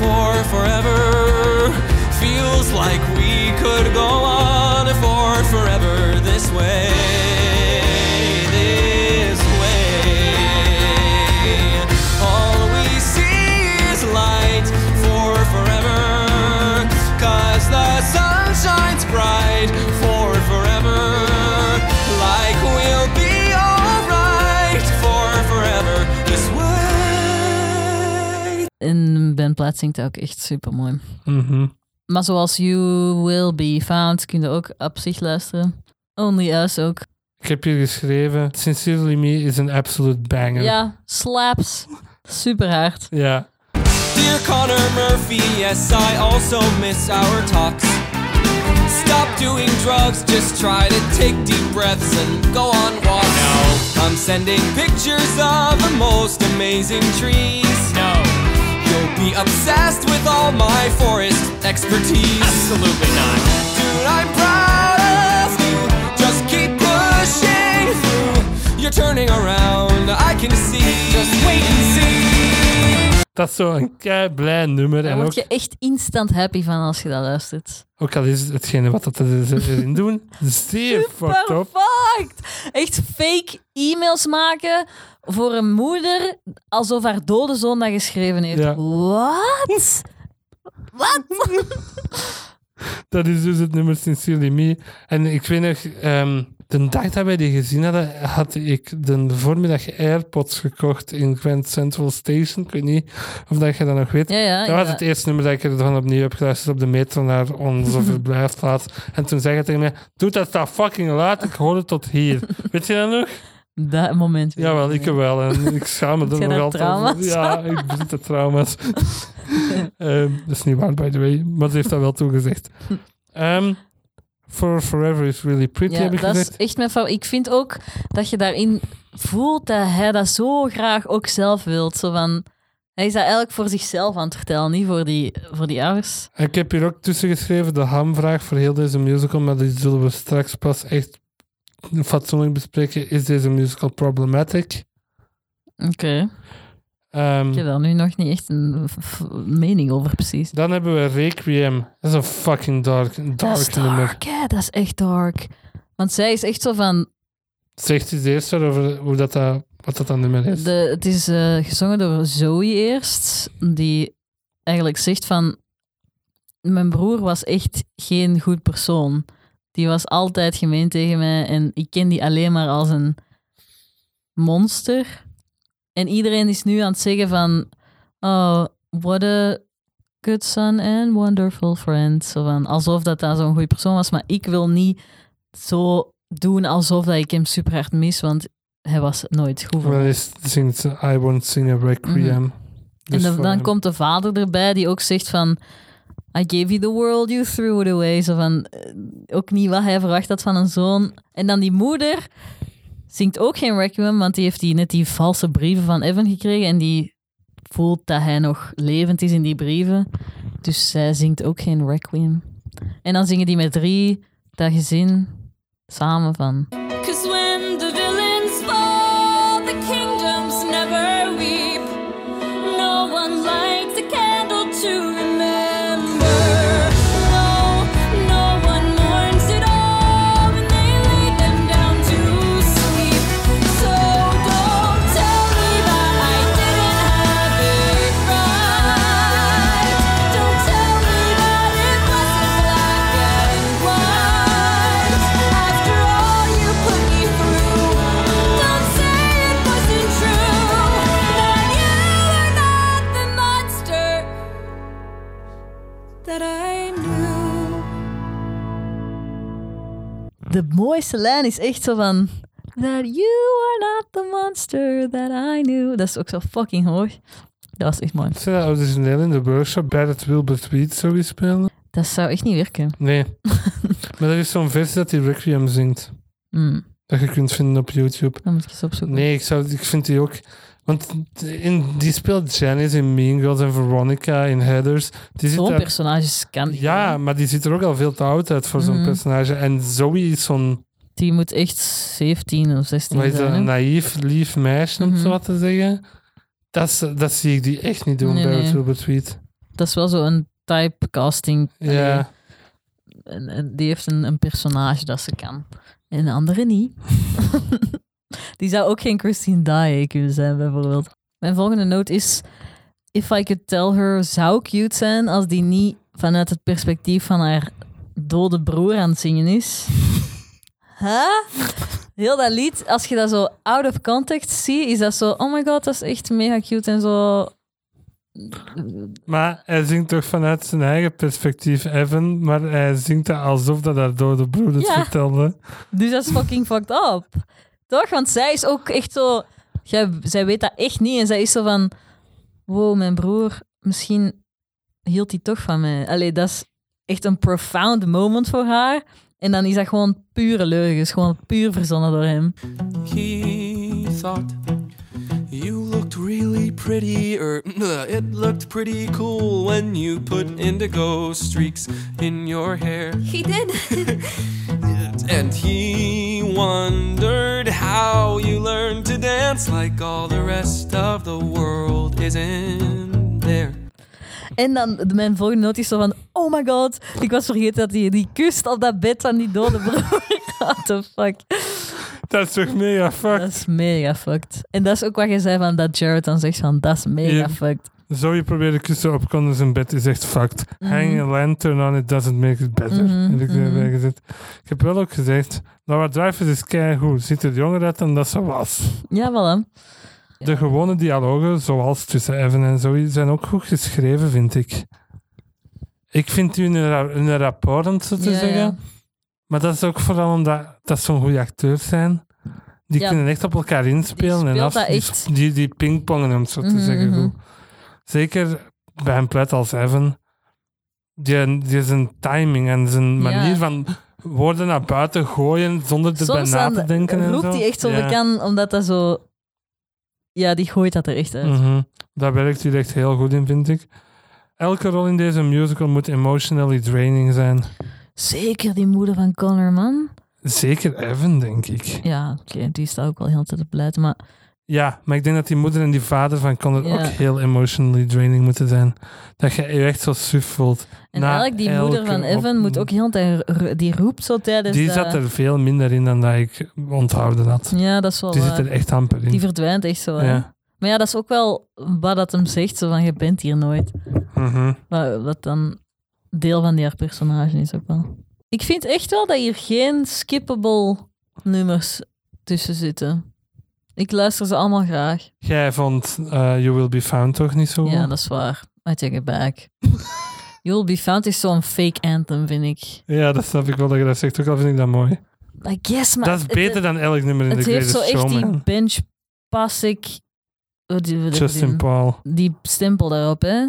for forever. Feels like we could go on for forever this way. En Ben Platt zingt ook echt super mooi. Mhm. Maar zoals You Will Be Found kun je ook op zich luisteren. Only Us ook. Ik heb hier geschreven, Sincerely Me is een absolute banger. Ja, slaps. Super hard. Ja. Dear Connor Murphy, yes, I also miss our talks. Stop doing drugs, just try to take deep breaths and go on walks. No. I'm sending pictures of the most amazing trees. Be obsessed with all my forest expertise. Absolutely not. Dude, I'm proud of you. Just keep pushing through. You're turning around, I can see. Just wait and see. Dat is zo'n kei blij nummer. Daar En word ook, je echt instant happy van als je dat luistert. ook al is hetgene wat dat er- erin doen, zeer fucked up. Perfect! Echt fake e-mails maken voor een moeder alsof haar dode zoon dat geschreven heeft. Ja. Wat? Wat? Dat is dus het nummer Sincerely Me. En ik weet nog, ehm, de dag dat wij die gezien hadden, had ik de voormiddag AirPods gekocht in Grand Central Station. Ik weet niet of dat je dat nog weet. Ja, ja. Dat was het eerste nummer dat ik ervan opnieuw heb geluisterd op de metro naar onze verblijfplaats. En toen zei hij tegen mij, doe dat staat fucking luid, ik hoor het tot hier. Weet je dat nog? Dat moment. weet Jawel, ik wel. En ik schaam me er nog altijd. Ja, ik bezit de trauma's. Ehm, dat is niet waar, by the way. Maar ze heeft dat wel toegezegd. Ehm For Forever is really pretty, Ja, heb ik dat is echt mijn fout. Ik vind ook dat je daarin voelt dat hij dat zo graag ook zelf wilt. Zo van, hij is dat eigenlijk voor zichzelf aan het vertellen, niet voor die, voor die ouders. Ik heb hier ook tussen geschreven de hamvraag voor heel deze musical, maar die zullen we straks pas echt fatsoenlijk bespreken. Is deze musical problematic? Oké. Ehm, Ik heb daar nu nog niet echt een mening over precies. dan hebben we Requiem. Dat is een fucking dark, Dat dark is nummer. hè? Dat is echt dark. Want zij is echt zo van... Zegt iets eerst over hoe dat, dat, wat dat dan nummer is. De, het is eh, gezongen door Zoe eerst, die eigenlijk zegt van... Mijn broer was echt geen goed persoon. Die was altijd gemeen tegen mij en ik ken die alleen maar als een monster. En iedereen is nu aan het zeggen van... Oh, what a good son and wonderful friend. Zo van, alsof dat dat zo'n goede persoon was. Maar ik wil niet zo doen alsof dat ik hem super hard mis, want hij was nooit goed voor Wel mij. eens zingt ze I Won't Sing a Requiem. En Dus dan, voor dan komt de vader erbij die ook zegt van... I gave you the world, you threw it away. Zo van, eh, ook niet wat hij verwacht had van een zoon. En dan die moeder zingt ook geen Requiem, want die heeft die, net die valse brieven van Evan gekregen en die voelt dat hij nog levend is in die brieven. Dus zij zingt ook geen Requiem. En dan zingen die met drie, dat gezin, samen van... De mooiste lijn is echt zo van... That you are not the monster that I knew. Dat is ook zo fucking hoog. Dat was echt mooi. Is dat origineel in de workshop bij het Wilbert Weed zou spelen? Dat zou echt niet werken. Nee. maar er is zo'n versie dat die Requiem zingt. Hmm, Dat je kunt vinden op YouTube. dan moet ik eens opzoeken. Nee, ik, zou, ik vind die ook... Want in, die speelt Janice in Mean Girls en Veronica in zit Zo'n personages kan die Ja, maar die ziet er ook al veel te oud uit voor zo'n Mhm. personage. En Zoe is zo'n Die moet echt 17 of 16 wat is dat, zijn. een naïef, lief meisje, om zo wat te zeggen. Dat, dat zie ik die echt niet doen Nee, bij nee. Weed. Dat is wel zo'n typecasting. Ja. En, en die heeft een, een personage dat ze kan. En de andere niet. die zou ook geen Christine Daae kunnen zijn, bijvoorbeeld. Mijn volgende noot is... If I could tell her zou cute zijn als die niet vanuit het perspectief van haar dode broer aan het zingen is. Huh? heel dat lied, als je dat zo out of context ziet, is dat zo, oh my god, dat is echt mega cute en zo. Maar hij zingt toch vanuit zijn eigen perspectief, Evan. Maar hij zingt dat alsof dat haar dode broer het Ja. vertelde. Dus dat is fucking fucked up. Toch? Want zij is ook echt zo, jij, zij weet dat echt niet en zij is zo van, wow, mijn broer, misschien hield hij toch van mij. Allee, dat is echt een profound moment voor haar. En dan is dat gewoon pure leugens, gewoon puur verzonnen door hem. He thought you looked really pretty, or it looked pretty cool when you put indigo streaks in your hair. He did. And he wondered how you learned to dance like all the rest of the world isn't there. En dan de- mijn volgende noot is zo van, oh my god, ik was vergeten dat hij die kust op dat bed van die dode broer. What the fuck. Dat is toch mega Dat fucked. is mega fucked. En dat is ook wat je zei van dat Jared dan zegt van, dat is mega fucked. Zo je probeert te kussen op Connor zijn bed is echt fucked. Hang a lantern on it doesn't make it better. Mhm, ik mhm. gezet. Ik heb wel ook gezegd, Laura Dreyfus is keigoed. Ziet er jonger uit dan dat ze was. Ja, voilà. De gewone dialogen, zoals tussen Evan en Zoe, zijn ook goed geschreven, vind ik. Ik vind u een, ra- een rapport, om zo te Ja, zeggen. ja. Maar dat is ook vooral omdat dat zo'n goede acteurs zijn. Die kunnen echt op elkaar inspelen. en af, dat die, echt. die, die pingpongen, om zo te Mhm, zeggen. Goed. Zeker bij een plet als Evan. Die, die zijn timing en zijn Ja. manier van woorden naar buiten gooien zonder erbij Soms na te denken. en roept hij echt zo Ja. bekend, omdat dat zo... Ja, die gooit dat er echt uit. Mhm. Daar werkt hij echt heel goed in, vind ik. Elke rol in deze musical moet emotionally draining zijn. Zeker die moeder van Connor, man. Zeker Evan, denk ik. Ja, oké, die staat ook wel heel tijd te pleiten, maar... Ja, maar ik denk dat die moeder en die vader van Connor Ja. ook heel emotionally draining moeten zijn. Dat je je echt zo suf voelt. En eigenlijk die moeder van Evan moet ook heel tijd... Die roept zo tijdens die zat er veel minder in dan dat ik onthouden had. Ja, dat is wel Die waar. zit er echt amper in. Die verdwijnt echt zo, ja. Maar ja, dat is ook wel wat dat hem zegt, zo van, je bent hier nooit. Mhm. Wat, wat dan deel van die haar personage is ook wel. Ik vind echt wel dat hier geen skippable nummers tussen zitten. Ik luister ze allemaal graag. Jij vond eh, You Will Be Found toch niet zo? Ja, dat is waar. I take it back. You'll Be Found is zo'n fake anthem, vind ik. ja, dat snap ik wel dat je dat zegt. Ook al vind ik dat mooi. I guess, maar... dat is het- beter dan elk nummer in Het The heeft zo Greatest echt die Showman. bench passic... Justin Paul. Die stempel daarop, hè.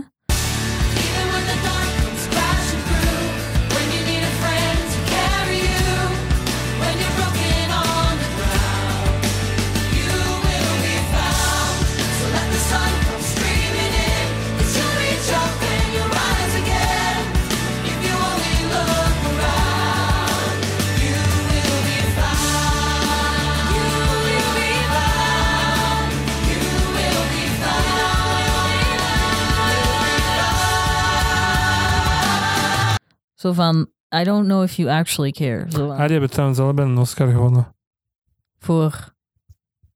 Zo van, I don't know if you actually care. Zo van, Ah, die hebben trouwens allebei een Oscar gewonnen. voor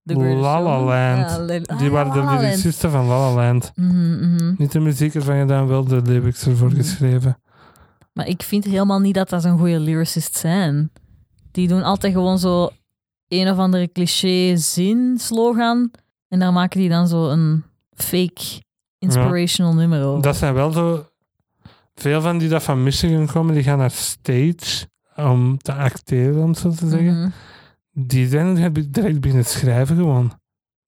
The Greatest La La Showman. Land. Ja, ah, Die ja, waren de La La Land. lyricisten van La La Land. Mhm, mhm. Niet de muziek ervan gedaan, wel de lyrics ervoor Mhm. geschreven. Maar ik vind helemaal niet dat dat zo'n goede lyricist zijn. Die doen altijd gewoon zo een of andere cliché zin, slogan. En daar maken die dan zo een fake inspirational nummer over. Dat zijn wel zo... Veel van die dat van Michigan komen, die gaan naar stage om te acteren, om het zo te zeggen. Mhm. Die zijn direct direct beginnen schrijven gewoon.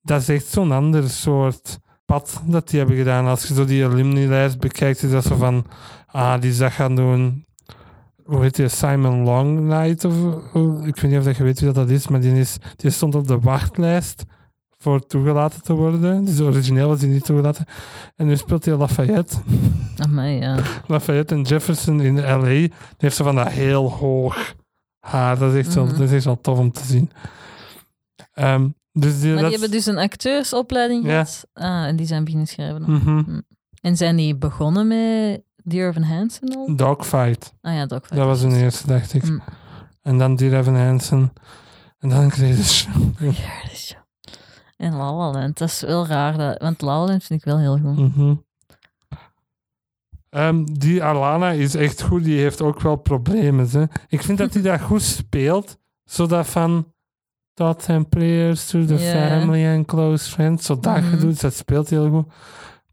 Dat is echt zo'n ander soort pad dat die hebben gedaan. Als je zo die alumni-lijst bekijkt, is dat zo van... Ah, die is dat gaan doen... Hoe heet die? Simon Longnight? Of, of- ik weet niet of dat je weet wie dat, dat is, maar die, is, die stond op de wachtlijst voor toegelaten te worden. Dus origineel was hij niet toegelaten. En nu speelt hij Lafayette. Amai, ja. Lafayette en Jefferson in L.A. Die heeft zo van dat heel hoog haar. Dat is echt, wel, Mhm. dat is echt wel tof om te zien. Ehm, dus die, Maar dat die hebben dus een acteursopleiding Ja. gehad. Ah, en die zijn beginnen schrijven. Mhm. En zijn die begonnen met Dear Evan Hansen al? Dogfight. Ah ja, Dogfight. Dat was hun eerste, dacht ik. Mm. En dan Dear Evan Hansen. En dan Show. Ja, dat is zo. En La La Land, dat is wel raar. Dat, want La La Land vind ik wel heel goed. Mhm. Ehm, die Alana is echt goed. Die heeft ook wel problemen. Hè. Ik vind dat hij dat goed speelt. Zodat van... thoughts and prayers to the family and close friends. Zo dat Mhm. gedoe, dus dat speelt heel goed.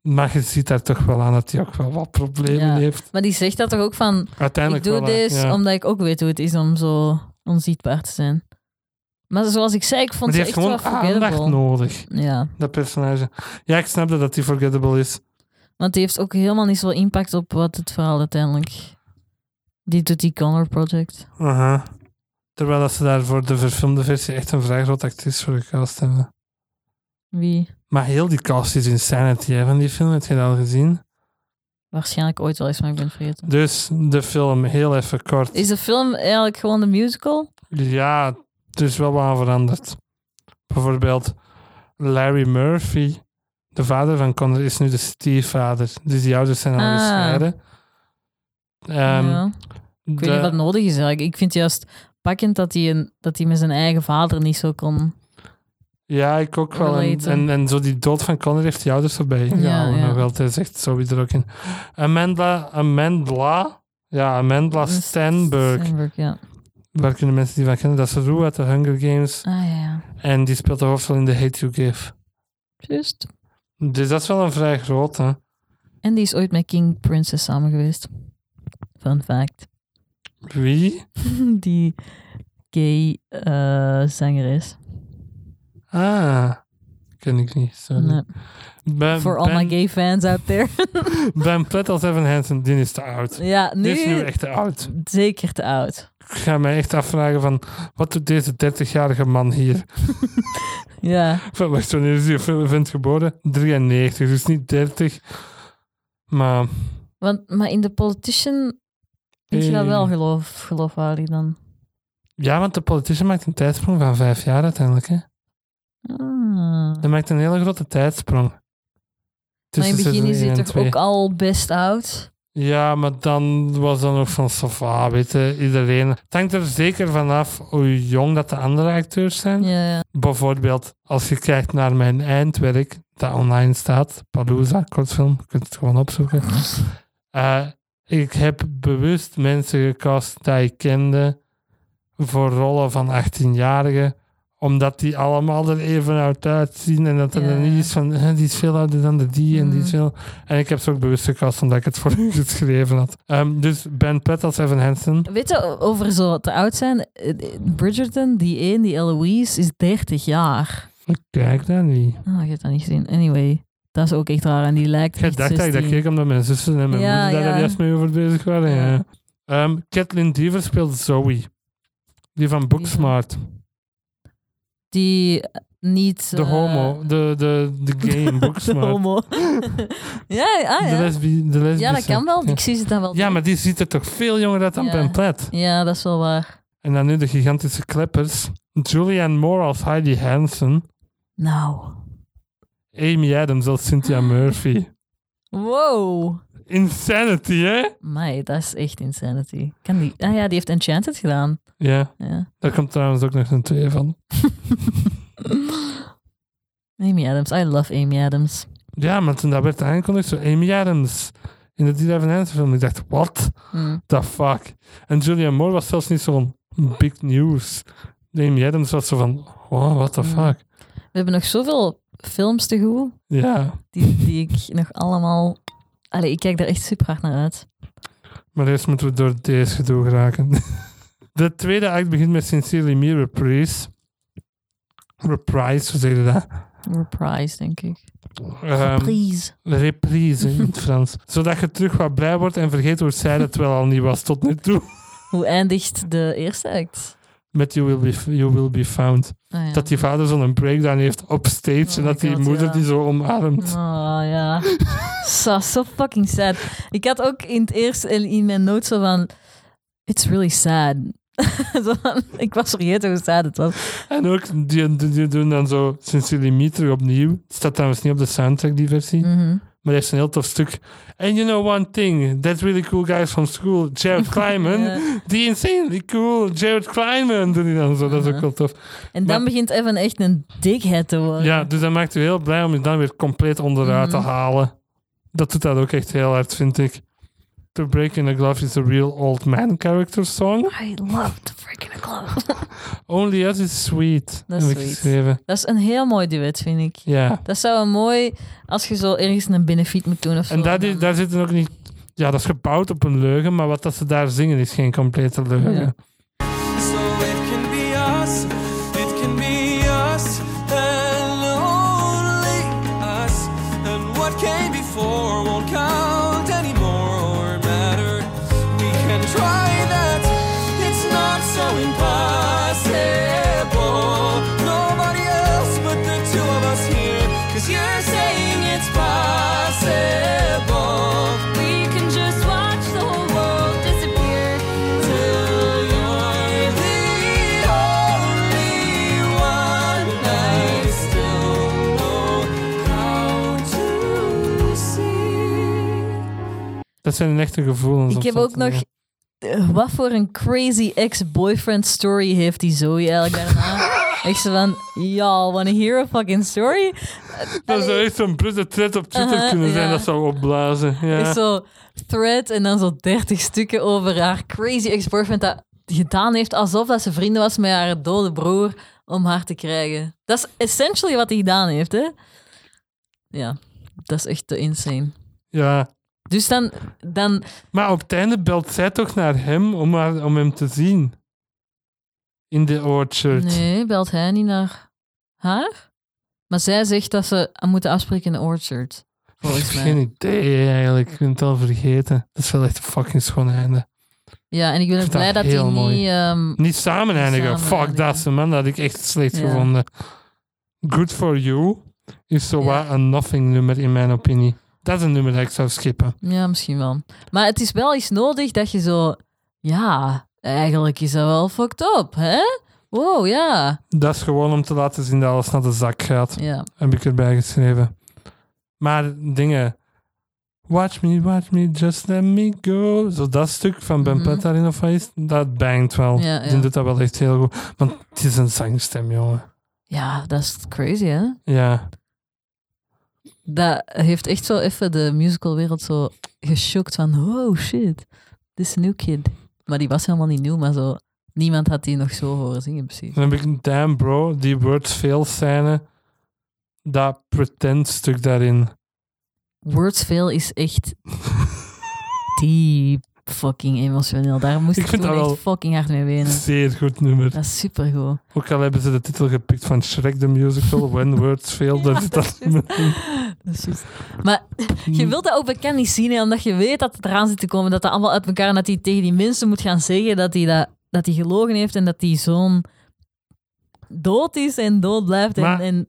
Maar je ziet daar toch wel aan dat hij ook wel wat problemen Ja. heeft. Maar die zegt dat toch ook van, ik Uiteindelijk doe wel, hè. dit ja. omdat ik ook weet hoe het is om zo onzichtbaar te zijn. Maar zoals ik zei, ik Maar vond die heeft echt gewoon wel aandacht forgettable. nodig, Ja, dat personage. Ja, ik snap dat dat die forgettable is. want die heeft ook helemaal niet zo impact op wat het verhaal uiteindelijk... Die doet die Connor Project. Aha. Terwijl dat ze daar voor de verfilmde versie echt een vrij grote actrice voor gecast hebben. Wie? Maar heel die cast is insanity hè, van die film. Heb je dat al gezien? Waarschijnlijk ooit wel eens, maar ik ben het vergeten. Dus de film, heel even kort. Is de film eigenlijk gewoon de musical? Ja, er is wel wat aan veranderd. Bijvoorbeeld Larry Murphy, de vader van Connor, is nu de stiefvader. Dus die ouders zijn al Ah. gescheiden. Ehm, ja. Ik weet niet wat nodig is eigenlijk. Ik vind juist pakkend dat hij, een, dat hij met zijn eigen vader niet zo kon... Ja, ik ook wel. En, en, en zo die dood van Connor heeft die ouders erbij ja. Nog wel, het is echt zo er ook in. Amanda, Amandla, ja, Stenberg. Stenberg, ja. Waar kunnen mensen die van kennen? Dat is Rue uit de Hunger Games. Ah ja, ja. En die speelt de hoofdrol in The Hate You Give. Juist. Dus dat is wel een vrij grote. En die is ooit met King Princess samen geweest. Fun fact. Wie? die gay eh zangeres. Ah, ken ik niet. Sorry. Nee. Ben, For all my gay fans out there. ben Platt als Evan Hansen, die is te oud. ja, nu, Die is nu echt te oud. zeker te oud. Ik ga mij echt afvragen van, wat doet deze 30-jarige man hier? Ja, Van, Wacht, wanneer is die vent geboren? 93, dus niet 30. Maar want, maar in The Politician vind je dat Eh. wel geloof, geloofwaardig dan? ja, want de politician maakt een tijdsprong van vijf jaar uiteindelijk. Hè? Ah. Dat maakt een hele grote tijdsprong. Maar in het begin is hij toch ook al best oud? Ja, maar dan was dan nog van Safa, weet je, iedereen. Het hangt er zeker vanaf hoe jong dat de andere acteurs zijn. Ja, ja. Bijvoorbeeld, als je kijkt naar mijn eindwerk, dat online staat, Palooza, kortfilm, je kunt het gewoon opzoeken. Eh, ik heb bewust mensen gecast die ik kende voor rollen van 18-jarigen, omdat die allemaal er even oud uitzien en dat er dan niet is van, "Hè, die is veel ouder dan de die en die is Mhm. veel... En ik heb ze ook bewust gecast omdat ik het voor u geschreven had. Ehm, dus Ben Platt als Evan Hansen. Weet je, over zo te oud zijn, eh, Bridgerton, die een, die Eloise, is 30 jaar. Ik kijk dat niet. Ah, je hebt dat niet gezien. Anyway, dat is ook echt raar en die lijkt Ik dacht dat ik dat 16. keek omdat mijn zussen en mijn Ja, moeder daar ja. juist mee over bezig waren. Ja. Ja. Ehm, Kathleen Deaver speelt Zoe. Die van Booksmart. Die eh, niet... De eh, homo. De, de, de gay in de Booksmart. homo. ja, ah, De, ja. lesbi de lesbische. ja, dat kan wel. Ja. Ik zie ze dan wel. Ja, maar die ziet er toch veel jonger uit dan Ja. Ben Platt. Ja, dat is wel waar. En dan nu de gigantische kleppers. Julianne Moore als Heidi Hansen. Nou. Amy Adams als Cynthia Murphy. Wow. Insanity, hè? Mai, dat is echt insanity. Kan die... Ah ja, die heeft Enchanted gedaan. Ja, Ja. daar komt trouwens ook nog een twee van. Amy Adams. I love Amy Adams. Ja, maar toen dat werd aangekondigd, zo Amy Adams in de Hansen film. Ik dacht, what Hm. the fuck? En Julianne Moore was zelfs niet zo'n big news. Amy Adams was zo van, wow, what the Mm. fuck? We hebben nog zoveel films te goed, Ja, die, die ik nog allemaal... Allee, ik kijk daar echt super hard naar uit. maar eerst moeten we door deze gedoe geraken. De tweede act begint met Sincerely Me Reprise. Reprise, hoe zeg je dat? Reprise, denk ik. Ehm, Please. reprise in het Frans. Zodat je terug wat blij wordt en vergeet hoe zij het wel al niet was tot nu toe. Hoe eindigt de eerste act? Met You Will Be, you will be Found. Ah, ja. Dat die vader zo'n breakdown heeft op stage Oh en dat die God, moeder ja. die zo omarmt. Oh ja. Zo so fucking sad. Ik had ook in het eerste in mijn notes zo van... It's really sad. Ik was vergeten hoe sad het was. En ook, die, die, doen dan zo Sincerely Me terug opnieuw. Het staat trouwens niet op de soundtrack, die versie. Mhm. Maar hij heeft een heel tof stuk. And you know one thing, that really cool guys from school, Jared Kleinman, Ja. die insanely cool Jared Kleinman, doen die dan zo. Dat is ook wel tof. En dan Maar- begint Evan echt een dikheid te worden. Ja, dus dat maakt u heel blij om je dan weer compleet onderuit te Mhm. halen. Dat doet dat ook echt heel hard, vind ik. To Break in a Glove is a real old man character song. I love to break in a glove. Only Us is sweet. Dat is sweet. Dat een heel mooi duet, vind ik. Ja. Dat zou een mooi, als je zo ergens een benefiet moet doen of zo. En dat is, daar zitten ook niet... Ja, dat is gebouwd op een leugen, maar wat dat ze daar zingen is geen complete leugen. Ja. Dat zijn echte gevoelens. Ik heb ook nog... eh, Wat voor een crazy ex-boyfriend story heeft die Zoe eigenlijk daarna? Echt zo van, y'all wanna hear a fucking story? Dat zou echt zo'n brutte thread op Twitter kunnen zijn ja. dat zou opblazen. Ja. Is zo thread en dan zo 30 stukken over haar crazy ex-boyfriend dat gedaan heeft alsof dat ze vrienden was met haar dode broer om haar te krijgen. Dat is essentially wat hij gedaan heeft, hè? Ja, dat is echt te insane. ja. Dus dan, dan Maar op het einde belt zij toch naar hem om, haar, om hem te zien. In de orchard. nee, belt hij niet naar haar? Maar zij zegt dat ze moeten afspreken in de orchard. Ik Volgens heb mij. geen idee eigenlijk. Ik ben het al vergeten. Dat is wel echt een fucking schoon einde. Ja, en ik ben blij dat hij niet... ehm, Niet samen eindigen. samen Fuck dat, man. Dat had ik echt slecht Ja. gevonden. Good for You is zo Ja. een nothing nummer in mijn opinie. Dat is een nummer dat ik zou skippen. Ja, misschien wel. Maar het is wel eens nodig dat je zo... Ja, eigenlijk is dat wel fucked up, hè? Wow, ja. Dat is gewoon om te laten zien dat alles naar de zak gaat. Ja, Heb ik erbij geschreven. Maar dingen... Watch me, watch me, just let me go. Zo dat stuk van Ben Mhm. Platt daarin of wat is, dat bangt wel. Ja, Die doet dat wel echt heel goed. Want het is een zangstem, jongen. ja dat is crazy, hè? Ja. Dat heeft echt zo even de musicalwereld zo geschokt van... Oh, shit. This new kid. Maar die was helemaal niet nieuw, maar zo... Niemand had die nog zo horen zingen, precies. Dan heb ik een damn bro, die words fail scène. Dat pretend stuk daarin. Words Fail is echt diep fucking emotioneel. Daar moest Ik ik, vind toen dat echt fucking hard mee wenen. Zeer goed nummer. Dat is supergoed. Ook al hebben ze de titel gepikt van Shrek the Musical, When Words Fail, zit dat is. Maar je wilt dat ook bekend niet zien, hè, omdat je weet dat het eraan zit te komen, dat dat allemaal uit elkaar en dat hij tegen die mensen moet gaan zeggen dat hij, dat, dat hij gelogen heeft en dat die zoon dood is en dood blijft. En, Maar- en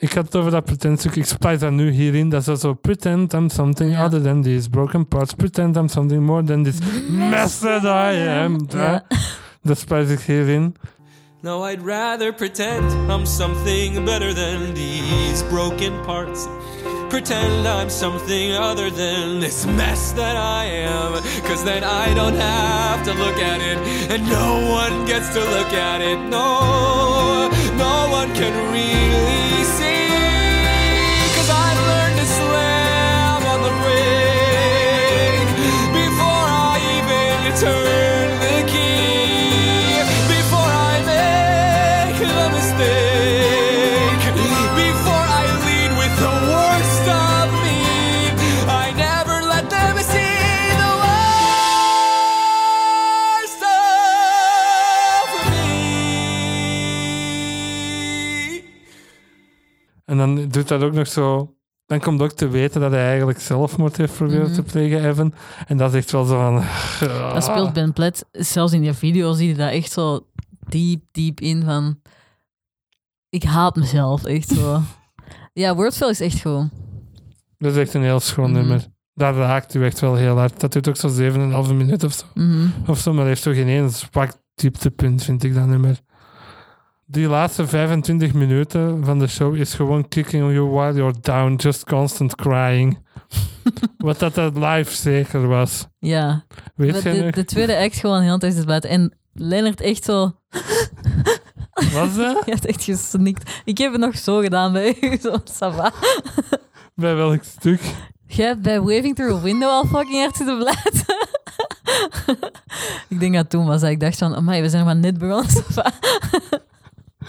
Ik had het over dat pretend stuk. Ik spijt dat nu hierin. Dat is zo pretend I'm something Ja. other than these broken parts. Pretend I'm something more than this mess that I am. Ja. Dat spijt ik hierin. No, I'd rather pretend I'm something better than these broken parts. Pretend I'm something other than this mess that I am. Cause then I don't have to look at it, and no one gets to look at it. No, no one can really see. Cause I learned to slam on the before I even turn En dan doet dat ook nog zo... Dan komt ook te weten dat hij eigenlijk zelfmoord heeft proberen Mhm. te plegen, Evan. En dat is echt wel zo van... dat speelt Ben Platt, zelfs in die video zie je dat echt zo diep, diep in van... Ik haat mezelf, echt zo. Ja, Wordfell is echt goed. Dat is echt een heel schoon Mhm. nummer. Dat raakt u echt wel heel hard. Dat doet ook zo 7,5 minuut of zo. Mhm. Of zo, maar heeft toch geen één zwak dieptepunt, vind ik dat nummer. Die laatste 25 minuten van de show is gewoon kicking you while you're down, just constant crying. Wat dat dat live zeker was. Ja, Weet Maar je de, de tweede act gewoon heel tijd is buiten. En Lennart echt zo... Was dat? Je hebt echt gesnikt. Ik heb het nog zo gedaan bij u. Zo, ça va. Bij welk stuk? Jij hebt bij Waving Through a Window al fucking hard zitten blijten. ik denk dat toen was dat ik dacht van, amai, we zijn maar net begonnen.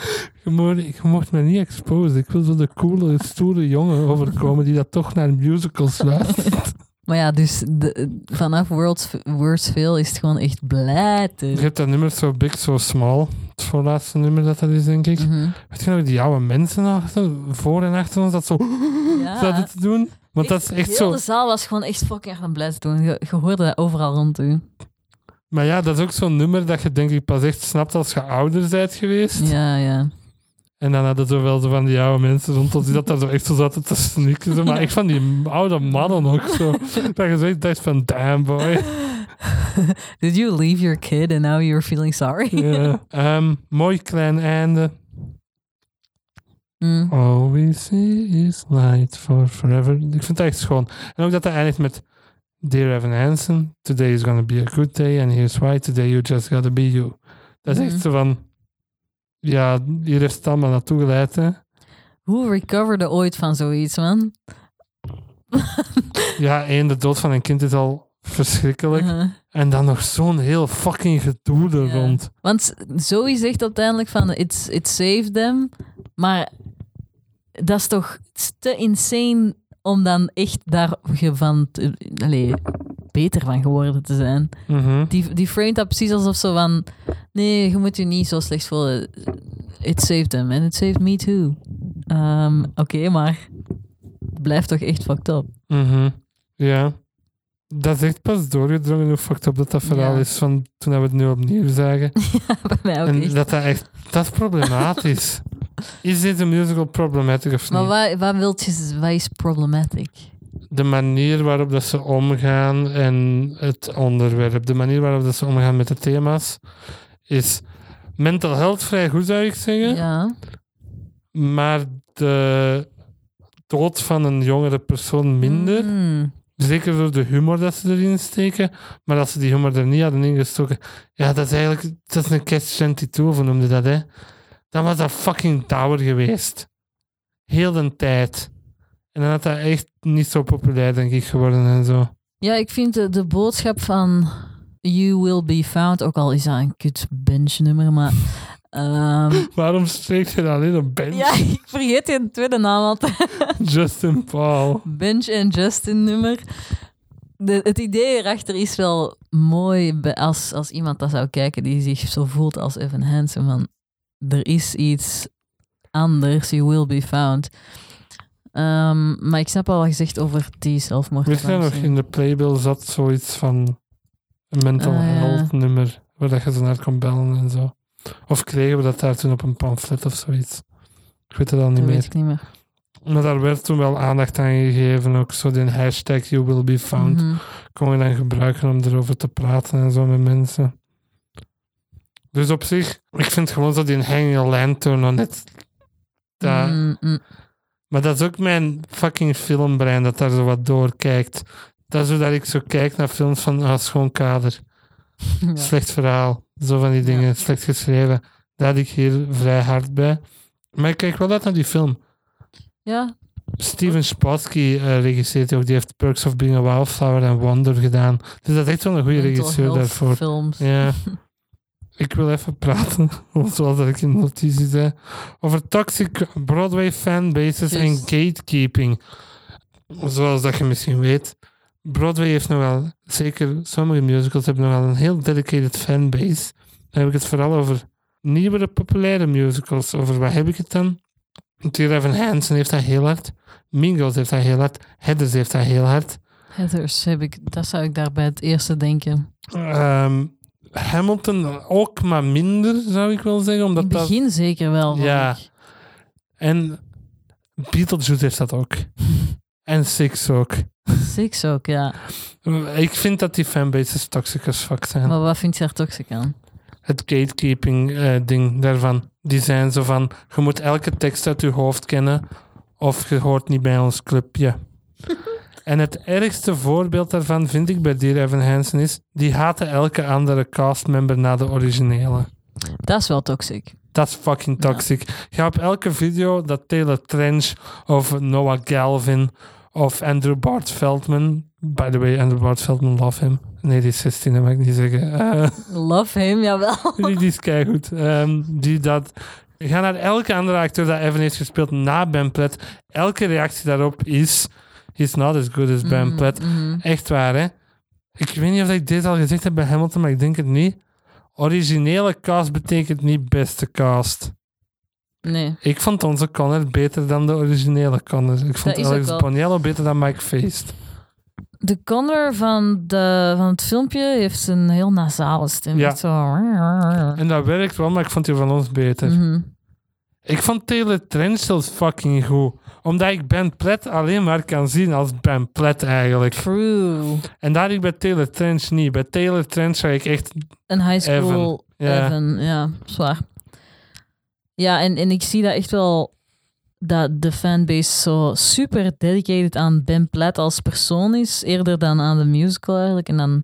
Je mocht, je mocht me niet exposen. Ik wil zo de coole, stoere jongen overkomen die dat toch naar musicals luistert. maar ja, dus de, vanaf World's, Worst Veel is het gewoon echt Je blijten. hebt dat nummer zo big, so small. Het voorlaatste nummer dat dat is, denk ik. Mhm. Weet je nog, die oude mensen achter, voor en achter ons dat zo zaten Ja. te doen? Want dat is echt Heel zo... de zaal was gewoon echt fucking aan het blij doen. Je, je hoorde dat overal rond u. Maar ja, dat is ook zo'n nummer dat je denk ik pas echt snapt als je ouder bent geweest. Ja, ja. En dan hadden ze wel zo van die oude mensen rond ons die dat daar zo echt zo zaten te snikken. Zo. Maar ik van die oude mannen ook zo. dat je echt dacht van, damn boy. Did you leave your kid and now you're feeling sorry? Ja. Ehm, mooi klein einde. Mm. All we see is light for forever. Ik vind het echt schoon. En ook dat hij eindigt met Dear Evan Hansen, today is gonna be a good day and here's why, today you just gotta be you. Dat is echt Mhm. zo van, ja, hier heeft het allemaal naartoe geleid. Hè. Hoe recoverde ooit van zoiets, man? Ja, één, de dood van een kind is al verschrikkelijk. Uh-huh. En dan nog zo'n heel fucking gedoe er Ja. rond. Want Zoe zegt uiteindelijk van it's, it saved them. Maar dat is toch te insane om dan echt daar van te- beter van geworden te zijn. Mhm. Die, die framed dat precies alsof zo van nee, je moet je niet zo slecht voelen. It saved them and it saved me too. Ehm, Oké, maar blijft toch echt fucked up. Mhm. Ja. Dat is echt pas doorgedrongen hoe fucked up dat dat verhaal Ja. is van toen we het nu opnieuw zagen. Bij mij ook en echt. dat dat echt, dat is problematisch. Is dit een musical problematic of Maar niet? wat, wat wilt je, wat is problematic? De manier waarop dat ze omgaan en het onderwerp, de manier waarop dat ze omgaan met de thema's, is mental health vrij goed zou ik zeggen. Ja. Maar de dood van een jongere persoon minder. Mm. Zeker door de humor dat ze erin steken. Maar als ze die humor er niet hadden ingestoken. Ja, dat is eigenlijk. Dat is een catch-22, of hoe noemde dat, hè? Dan was dat fucking tower geweest. Heel de tijd. En dan had dat echt niet zo populair, denk ik, geworden en zo. Ja, ik vind de, de boodschap van You Will Be Found, ook al is dat een kut bench nummer, maar... ehm, Waarom spreekt je dan alleen op Bench? ja, ik vergeet je tweede naam altijd. Justin Paul. Bench en Justin nummer. De, het idee erachter is wel mooi als, als iemand dat zou kijken die zich zo voelt als Evan Hansen. Van, er is iets anders, you will be found. Ehm, maar ik snap al wat je zegt over die zelfmoord. Weet je nog, in de playbill zat zoiets van een mental ja. health nummer, waar dat je zo naar kon bellen en zo. Of kregen we dat daar toen op een pamflet of zoiets? Ik weet het al niet Dat meer. weet ik niet meer. Maar daar werd toen wel aandacht aan gegeven, ook zo die hashtag you will be found. Mhm. Kon je dan gebruiken om erover te praten en zo met mensen. Dus op zich, ik vind gewoon zo die hanging lantern nog net... dat- Mm, mm. Maar dat is ook mijn fucking filmbrein dat daar zo wat door kijkt. Dat is hoe dat ik zo kijk naar films van ah, schoon kader. Ja. Slecht verhaal. Zo van die dingen. Ja. Slecht geschreven. Daar had ik hier vrij hard bij. Maar ik kijk wel uit naar die film. ja, Steven Spassky eh regisseert ook. Die heeft Perks of Being a Wildflower en Wonder gedaan. Dus dat is echt wel een goede regisseur daarvoor. Films. Ja. ik wil even praten, zoals ik in de notitie zei, over toxic Broadway fanbases en gatekeeping. Zoals dat je misschien weet, Broadway heeft nogal, zeker sommige musicals hebben nogal een heel dedicated fanbase. Dan heb ik het vooral over nieuwere populaire musicals. Over wat heb ik het dan? Dear Evan Hansen heeft dat heel hard. Girls heeft dat heel hard. Heathers heeft dat heel hard. Heathers heb ik, dat zou ik daarbij het eerste denken. Ehm, Hamilton ook, maar minder, zou ik wel zeggen. In Omdat het dat, begin zeker wel. Ja. ik. en Beetlejuice heeft dat ook. en Six ook. Six ook, ja. Ik vind dat die fanbases toxic as fuck zijn. Maar wat vind je daar toxic aan? Het gatekeeping eh, ding daarvan. Die zijn zo van, je moet elke tekst uit je hoofd kennen of je hoort niet bij ons clubje. en het ergste voorbeeld daarvan vind ik bij Dear Evan Hansen is, die haten elke andere castmember na de originele. Dat is wel toxic. Dat is fucking Ja. toxic. Ga op elke video dat Taylor Trench of Noah Galvin of Andrew Bart Feldman. By the way, Andrew Bart Feldman, love him. Nee, die is 16, dat mag ik niet zeggen. Eh, Love him, jawel. die, die is keigoed. Ehm die dat... Ga naar elke andere acteur dat Evan heeft gespeeld na Ben Platt. Elke reactie daarop is... He's not as good as Ben Mhm, Platt. mhm. Echt waar, hè? Ik weet niet of ik dit al gezegd heb bij Hamilton, maar ik denk het niet. Originele cast betekent niet beste cast. Nee. Ik vond onze Connor beter dan de originele Connor. Ik vond is Alex. Boniello beter dan Mike Feist. De Connor van, de, van het filmpje heeft een heel nasale stem. Ja. Zo. En dat werkt wel, maar ik vond die van ons beter. Mhm. Ik vond Taylor Trench zelfs fucking goed. Omdat ik Ben Platt alleen maar kan zien als Ben Platt eigenlijk. True. En daar ik bij Taylor Trench niet. Bij Taylor Trench zag ik echt... Een high school Ja. Evan. Ja, zwaar. Ja, en, en ik zie dat echt wel dat de fanbase zo super dedicated aan Ben Platt als persoon is, eerder dan aan de musical eigenlijk. En dan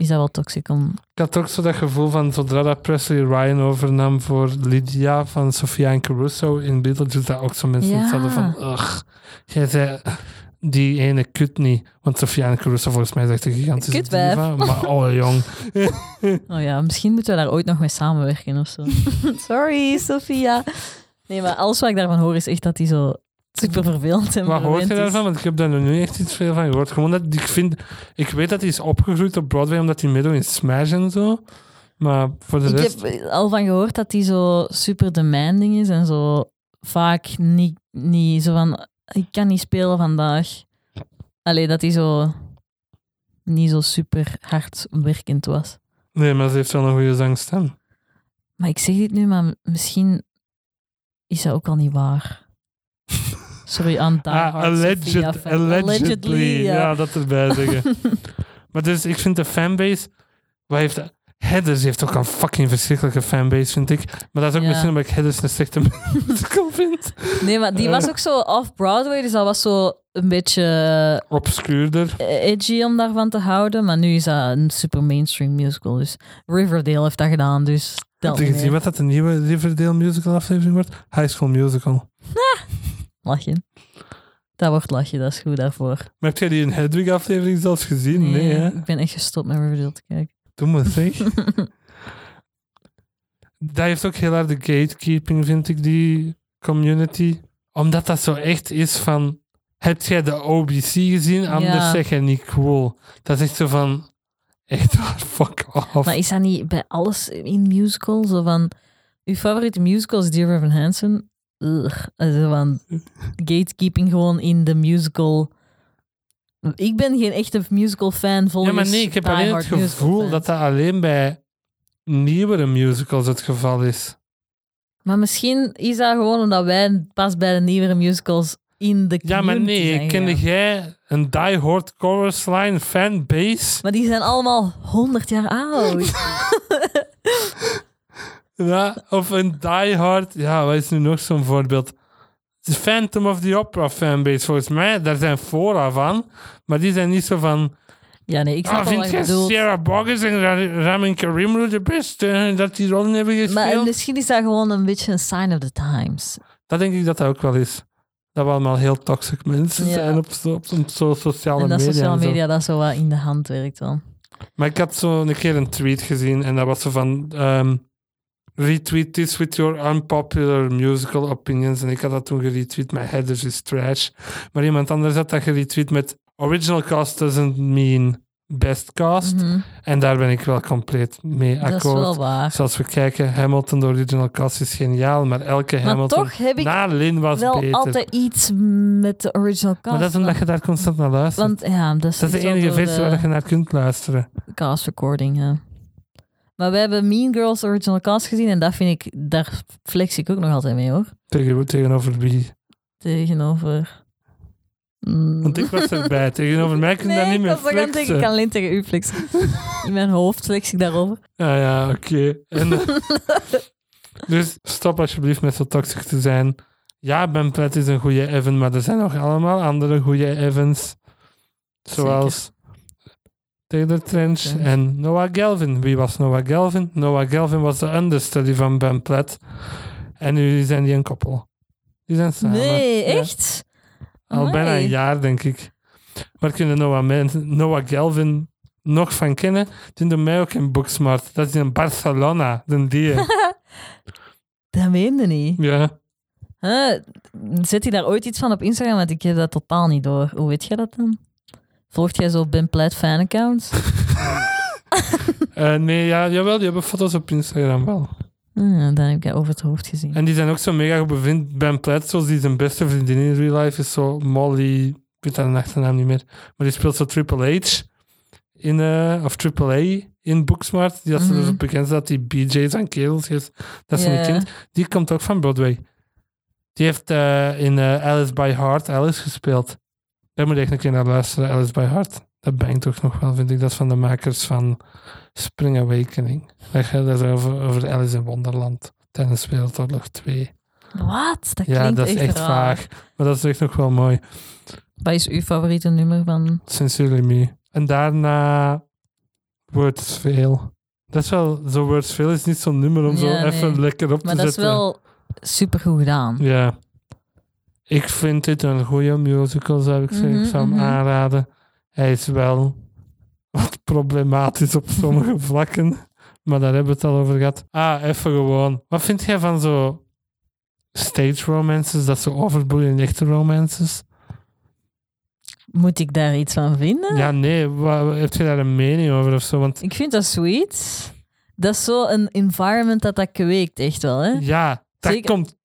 is dat wel toxic om... Ik had ook zo dat gevoel van zodra dat Presley Ryan overnam voor Lydia van Sofia en Caruso in Beetlejuice, dat ook zo mensen Ja. hadden van, ugh, jij zei die ene kut niet. Want Sofia en Caruso volgens mij is echt een gigantische Kutwijf. diva. Maar oh jong. Oh ja, misschien moeten we daar ooit nog mee samenwerken of zo. Sorry, Sophia. Nee, maar alles wat ik daarvan hoor is echt dat hij zo super vervelend en Wat hoort je daarvan? Want ik heb daar niet echt iets veel van gehoord. Gewoon dat ik vind, ik weet dat hij is opgegroeid op Broadway omdat hij meedoet in Smash en zo. Maar voor de Ik rest... heb al van gehoord dat hij zo super demanding is en zo vaak niet, niet zo van, ik kan niet spelen vandaag. Allee, dat hij zo niet zo super hard werkend was. Nee, maar ze heeft wel een goede zangstem. Maar ik zeg dit nu, maar misschien is dat ook al niet waar. Sorry, aan Ah, Hard alleged, Sophia fan. allegedly. ja. Ja. dat erbij zeggen. maar dus, ik vind de fanbase... Wat heeft... Headers heeft ook een fucking verschrikkelijke fanbase, vind ik. Maar dat is ook Ja. misschien omdat ik Headers een slechte musical vind. Nee, maar die was ook zo off-Broadway, dus dat was zo een beetje Obscuurder. eh, edgy om daarvan te houden. Maar nu is dat een super mainstream musical. Dus Riverdale heeft dat gedaan, dus Heb je gezien wat dat de nieuwe Riverdale musical aflevering wordt? High School Musical. Lachje. Dat wordt lachje, dat is goed daarvoor. Maar heb jij die in Hedwig aflevering zelfs gezien? Nee, hè? Ik ben echt gestopt met Riverdale te kijken. Doe maar zeg. dat heeft ook heel hard de gatekeeping, vind ik, die community. Omdat dat zo echt is van... Heb jij de OBC gezien? Anders Ja. zeg je niet cool. Dat is echt zo van... Echt waar, fuck off. Maar is dat niet bij alles in musical? Zo van, uw favoriete musical is Dear Evan Hansen? Ugh. Van, gatekeeping gewoon in de musical. Ik ben geen echte musical fan ja, volgens maar nee, ik heb die alleen hard het gevoel dat dat alleen bij nieuwere musicals het geval is. Maar misschien is dat gewoon omdat wij pas bij de nieuwere musicals in de Ja, maar nee, kende jij een die-hard chorus line fanbase? Maar die zijn allemaal 100 jaar oud. Ja, of een die-hard... Ja, wat is nu nog zo'n voorbeeld? De Phantom of the Opera fanbase, volgens mij. Daar zijn fora van. Maar die zijn niet zo van... ja, nee, ik snap Ah, wel vind je bedoelt. Sarah Boggess en Ra- Ramin Karimloo de beste dat die rollen hebben gespeeld? Maar misschien is dat gewoon een beetje een sign of the times. Dat denk ik dat dat ook wel is. Dat we allemaal heel toxic mensen Ja. zijn op, zo, op, op zo sociale en dat media. sociale en zo. media dat zo wat in de hand werkt wel. Maar ik had zo een keer een tweet gezien en dat was zo van... ehm, retweet this with your unpopular musical opinions. En ik had dat toen geretweet met Headers is trash. Maar iemand anders had dat geretweet met original cast doesn't mean best cast. Mhm. En daar ben ik wel compleet mee Dat is akkoord. wel waar. Zoals we kijken, Hamilton, de original cast is geniaal, maar elke Maar Hamilton toch heb ik na Lin was wel beter. altijd iets met de original cast. maar dat is omdat je daar constant naar luistert. Want ja, dat is, dat is de enige versie waar je naar kunt luisteren. cast recording. Ja. Maar we hebben Mean Girls original cast gezien en dat vind ik, daar flex ik ook nog altijd mee hoor. Tegen, tegenover wie? Tegenover. Mm. Want ik was erbij. Tegenover mij kun je daar niet meer denken, ik flexen. kan alleen tegen u flexen. In mijn hoofd flex ik daarover. Ja, ja, oké. Eh, dus stop alsjeblieft met zo toxic te zijn. Ja, Ben Platt is een goede Evan, maar er zijn nog allemaal andere goede Evans. Zoals Taylor Trench en Noah Galvin. Wie was Noah Galvin? Noah Galvin was de understudy van Ben Platt. En nu zijn die een koppel. Die zijn samen. Nee, Ja. echt? Al bijna een jaar, denk ik. Maar kunnen Noah, Noah Galvin nog van kennen, die doen mij ook in Booksmart. Dat is in Barcelona, de die. Dat meende niet. ja. Huh? Zet hij daar ooit iets van op Instagram? Want ik heb dat totaal niet door. Hoe weet jij dat dan? Volgt jij zo Ben Platt fanaccounts? Eh, nee, ja, jawel, die hebben foto's op Instagram wel. Hmm, dan heb ik dat over het hoofd gezien. En die zijn ook zo mega bevind. Ben Platt, zoals die zijn beste vriendin in real life, is zo Molly, ik weet haar achternaam niet meer, maar die speelt zo Triple H in, eh, of Triple A in Booksmart. Die dat ze Mhm. dus bekend is dat die BJ's aan kerels heeft. Dat is Ja. een kind. Die komt ook van Broadway. Die heeft eh, in Alice by Heart Alice gespeeld. Daar moet je echt een keer naar luisteren, Alice by Heart. Dat bangt toch nog wel, vind ik. Dat is van de makers van Spring Awakening. Dat gaat over, over Alice in Wonderland tijdens Wereldoorlog 2. Wat? Dat Ja, klinkt dat is echt raar. vaag. Maar dat is echt nog wel mooi. Wat is uw favoriete nummer van... Sincerely me. En daarna Words Fail. Dat is wel, zo Words Fail is niet zo'n nummer om zo nee. even lekker op Maar te dat is zetten. wel super goed gedaan. Ja. Ik vind dit een goede musical, zou ik zeggen. Mhm, ik zou hem mhm. aanraden. Hij is wel wat problematisch op sommige vlakken. Maar daar hebben we het al over gehad. Ah, even gewoon. Wat vind jij van zo stage romances? Dat zo overboeien in echte romances? Moet ik daar iets van vinden? Ja, nee. Wat, heb je daar een mening over of zo? Want Ik vind dat sweet. Dat is zo een environment dat dat kweekt, echt wel. Hè? ja, dat Zeker. komt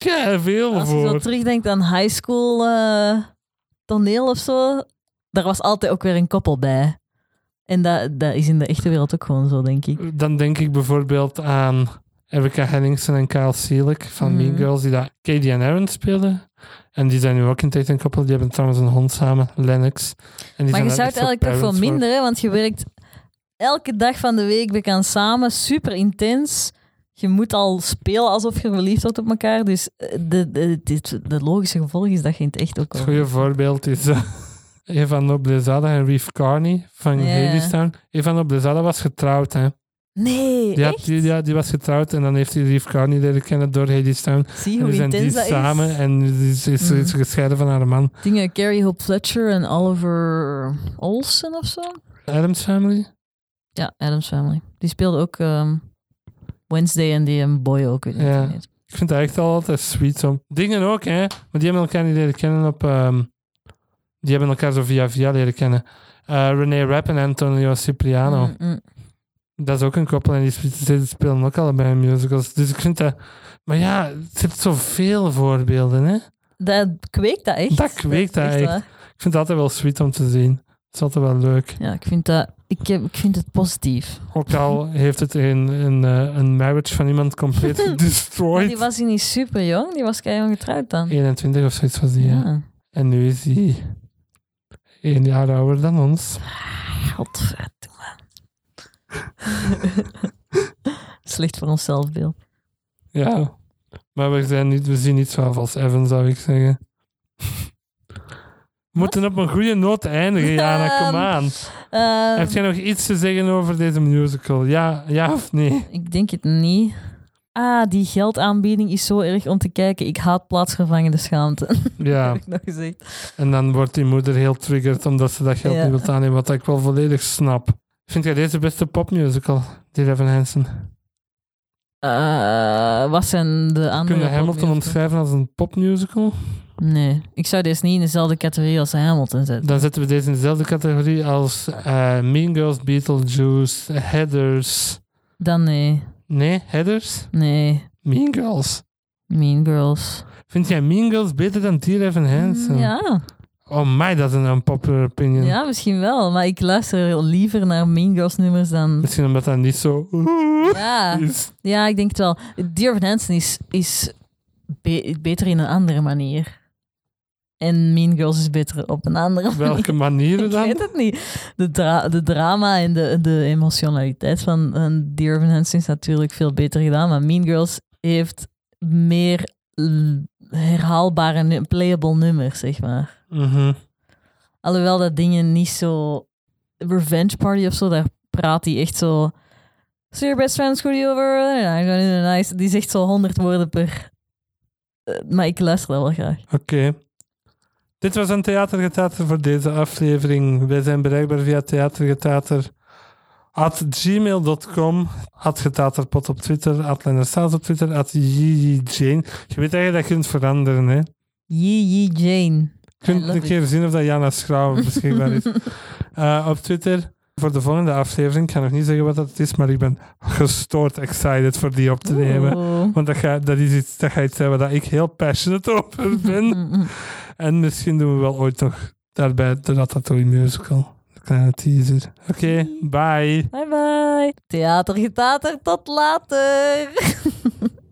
veel Als je zo voor. terugdenkt aan high school eh, toneel of zo, daar was altijd ook weer een koppel bij. En dat, dat is in de echte wereld ook gewoon zo, denk ik. Dan denk ik bijvoorbeeld aan Erica Henningsen en Kyle Seelig van Mean Mhm. Girls, die daar Katie en Aaron speelden. En die zijn nu ook in echt een koppel. Die hebben trouwens een hond samen, Lennox. En die Maar je zou het eigenlijk toch veel voor- minder, hè? want je werkt elke dag van de week bekend samen, super intens. Je moet al spelen alsof je verliefd wordt op elkaar. Dus eh, de, de, dit- de logische gevolg is dat je in het echt ook Het al... goede voorbeeld is eh, Eva Noblezada en Reef Carney van Ja. Hadestown. Eva Noblezada was getrouwd, hè. Nee, Die, had- echt? die, ja, die was getrouwd en dan heeft hij Reef Carney leren kennen door Hadestown. Zie En hoe nu zijn die samen is. en is, is, is gescheiden van haar man. Dingen Carrie Hope Fletcher en Oliver Olsen of zo. Adams Family? Ja, Adams Family. Die speelde ook ehm, Wednesday en die een boy ook. weet Ja. niet. Ik vind dat echt al altijd sweet. Zo. Dingen ook, hè. Maar die hebben elkaar niet leren kennen op... ehm, die hebben elkaar zo via via leren kennen. Eh René Rapp en Antonio Cipriano. Mm, mm. Dat is ook een koppel en die spe- die spelen ook allebei in musicals. Dus ik vind dat... Maar ja, het heeft zoveel voorbeelden, hè. Dat kweekt dat echt. Dat kweekt dat echt. Ik vind het altijd wel sweet om te zien. Het is altijd wel leuk. Ja, ik vind, dat, ik, ik vind het positief. Ook al heeft het een, een, eh, een marriage van iemand compleet Maar gedestroyed. die was hij niet super jong, die was keihard getrouwd dan. 21 of zoiets was die, ja. En nu is hij één jaar ouder dan ons. Godverdomme. Slecht voor ons zelfbeeld. Ja. Maar we, zijn niet, we zien niet zo af als Evan, zou ik zeggen. We moeten op een goede noot eindigen, Jana. Kom aan. Heb jij nog iets te zeggen over deze musical? Ja, ja of nee? Ik denk het niet. Ah, die geldaanbieding is zo erg om te kijken. Ik haat plaatsvervangende schaamte. Ja. heb ik nog gezegd. En dan wordt die moeder heel triggered omdat ze dat geld Ja. niet wil aannemen, wat ik wel volledig snap. Vind jij deze beste popmusical, die Evan Hansen? Eh, wat zijn de andere... Kunnen Hamilton omschrijven als een popmusical? Nee, ik zou deze niet in dezelfde categorie als Hamilton zetten. Dan zetten we deze in dezelfde categorie als eh, Mean Girls, Beetlejuice, Heathers. Dan nee. Nee, Heathers? Nee. Mean Girls. Mean Girls. Vind jij Mean Girls beter dan Dear Evan Hansen? Mm, Ja. Oh my, dat is een unpopular opinion. ja, misschien wel. Maar ik luister liever naar Mean Girls nummers dan... Misschien omdat dat niet zo Ja, is. ja ik denk het wel. Dear Evan Hansen is, is be- beter in een andere manier. En Mean Girls is beter op een andere manier. Welke manieren Ik dan? weet het niet. De, dra- de drama en de, de emotionaliteit van, van Dear Evan Hansen is natuurlijk veel beter gedaan. Maar Mean Girls heeft meer herhaalbare, playable nummers, zeg maar. Mhm. Alhoewel dat dingen niet zo... Revenge Party of zo, daar praat hij echt zo... So your best friend screwed you over? Nice. Die zegt zo honderd woorden per... Eh, maar ik luister dat wel graag. Oké. Dit was een theatergetater voor deze aflevering. Wij zijn bereikbaar via theatergetater At gmail.com, at getaterpot op Twitter, at Lennerstaat op Twitter, at Jane. Je weet dat je dat kunt veranderen, hè. Yee Jane. Je kunt een keer zien of dat Jana Schouw beschikbaar is. Eh, op Twitter, voor de volgende aflevering, ik ga nog niet zeggen wat dat is, maar ik ben gestoord excited voor die op te nemen. Oeh. Want dat, ga, dat is iets, dat iets zijn waar ik heel passionate over ben. En misschien doen we wel ooit nog daarbij de Ratatouille musical. Een kleine teaser. Oké, bye. Bye bye. Theater getater, tot later.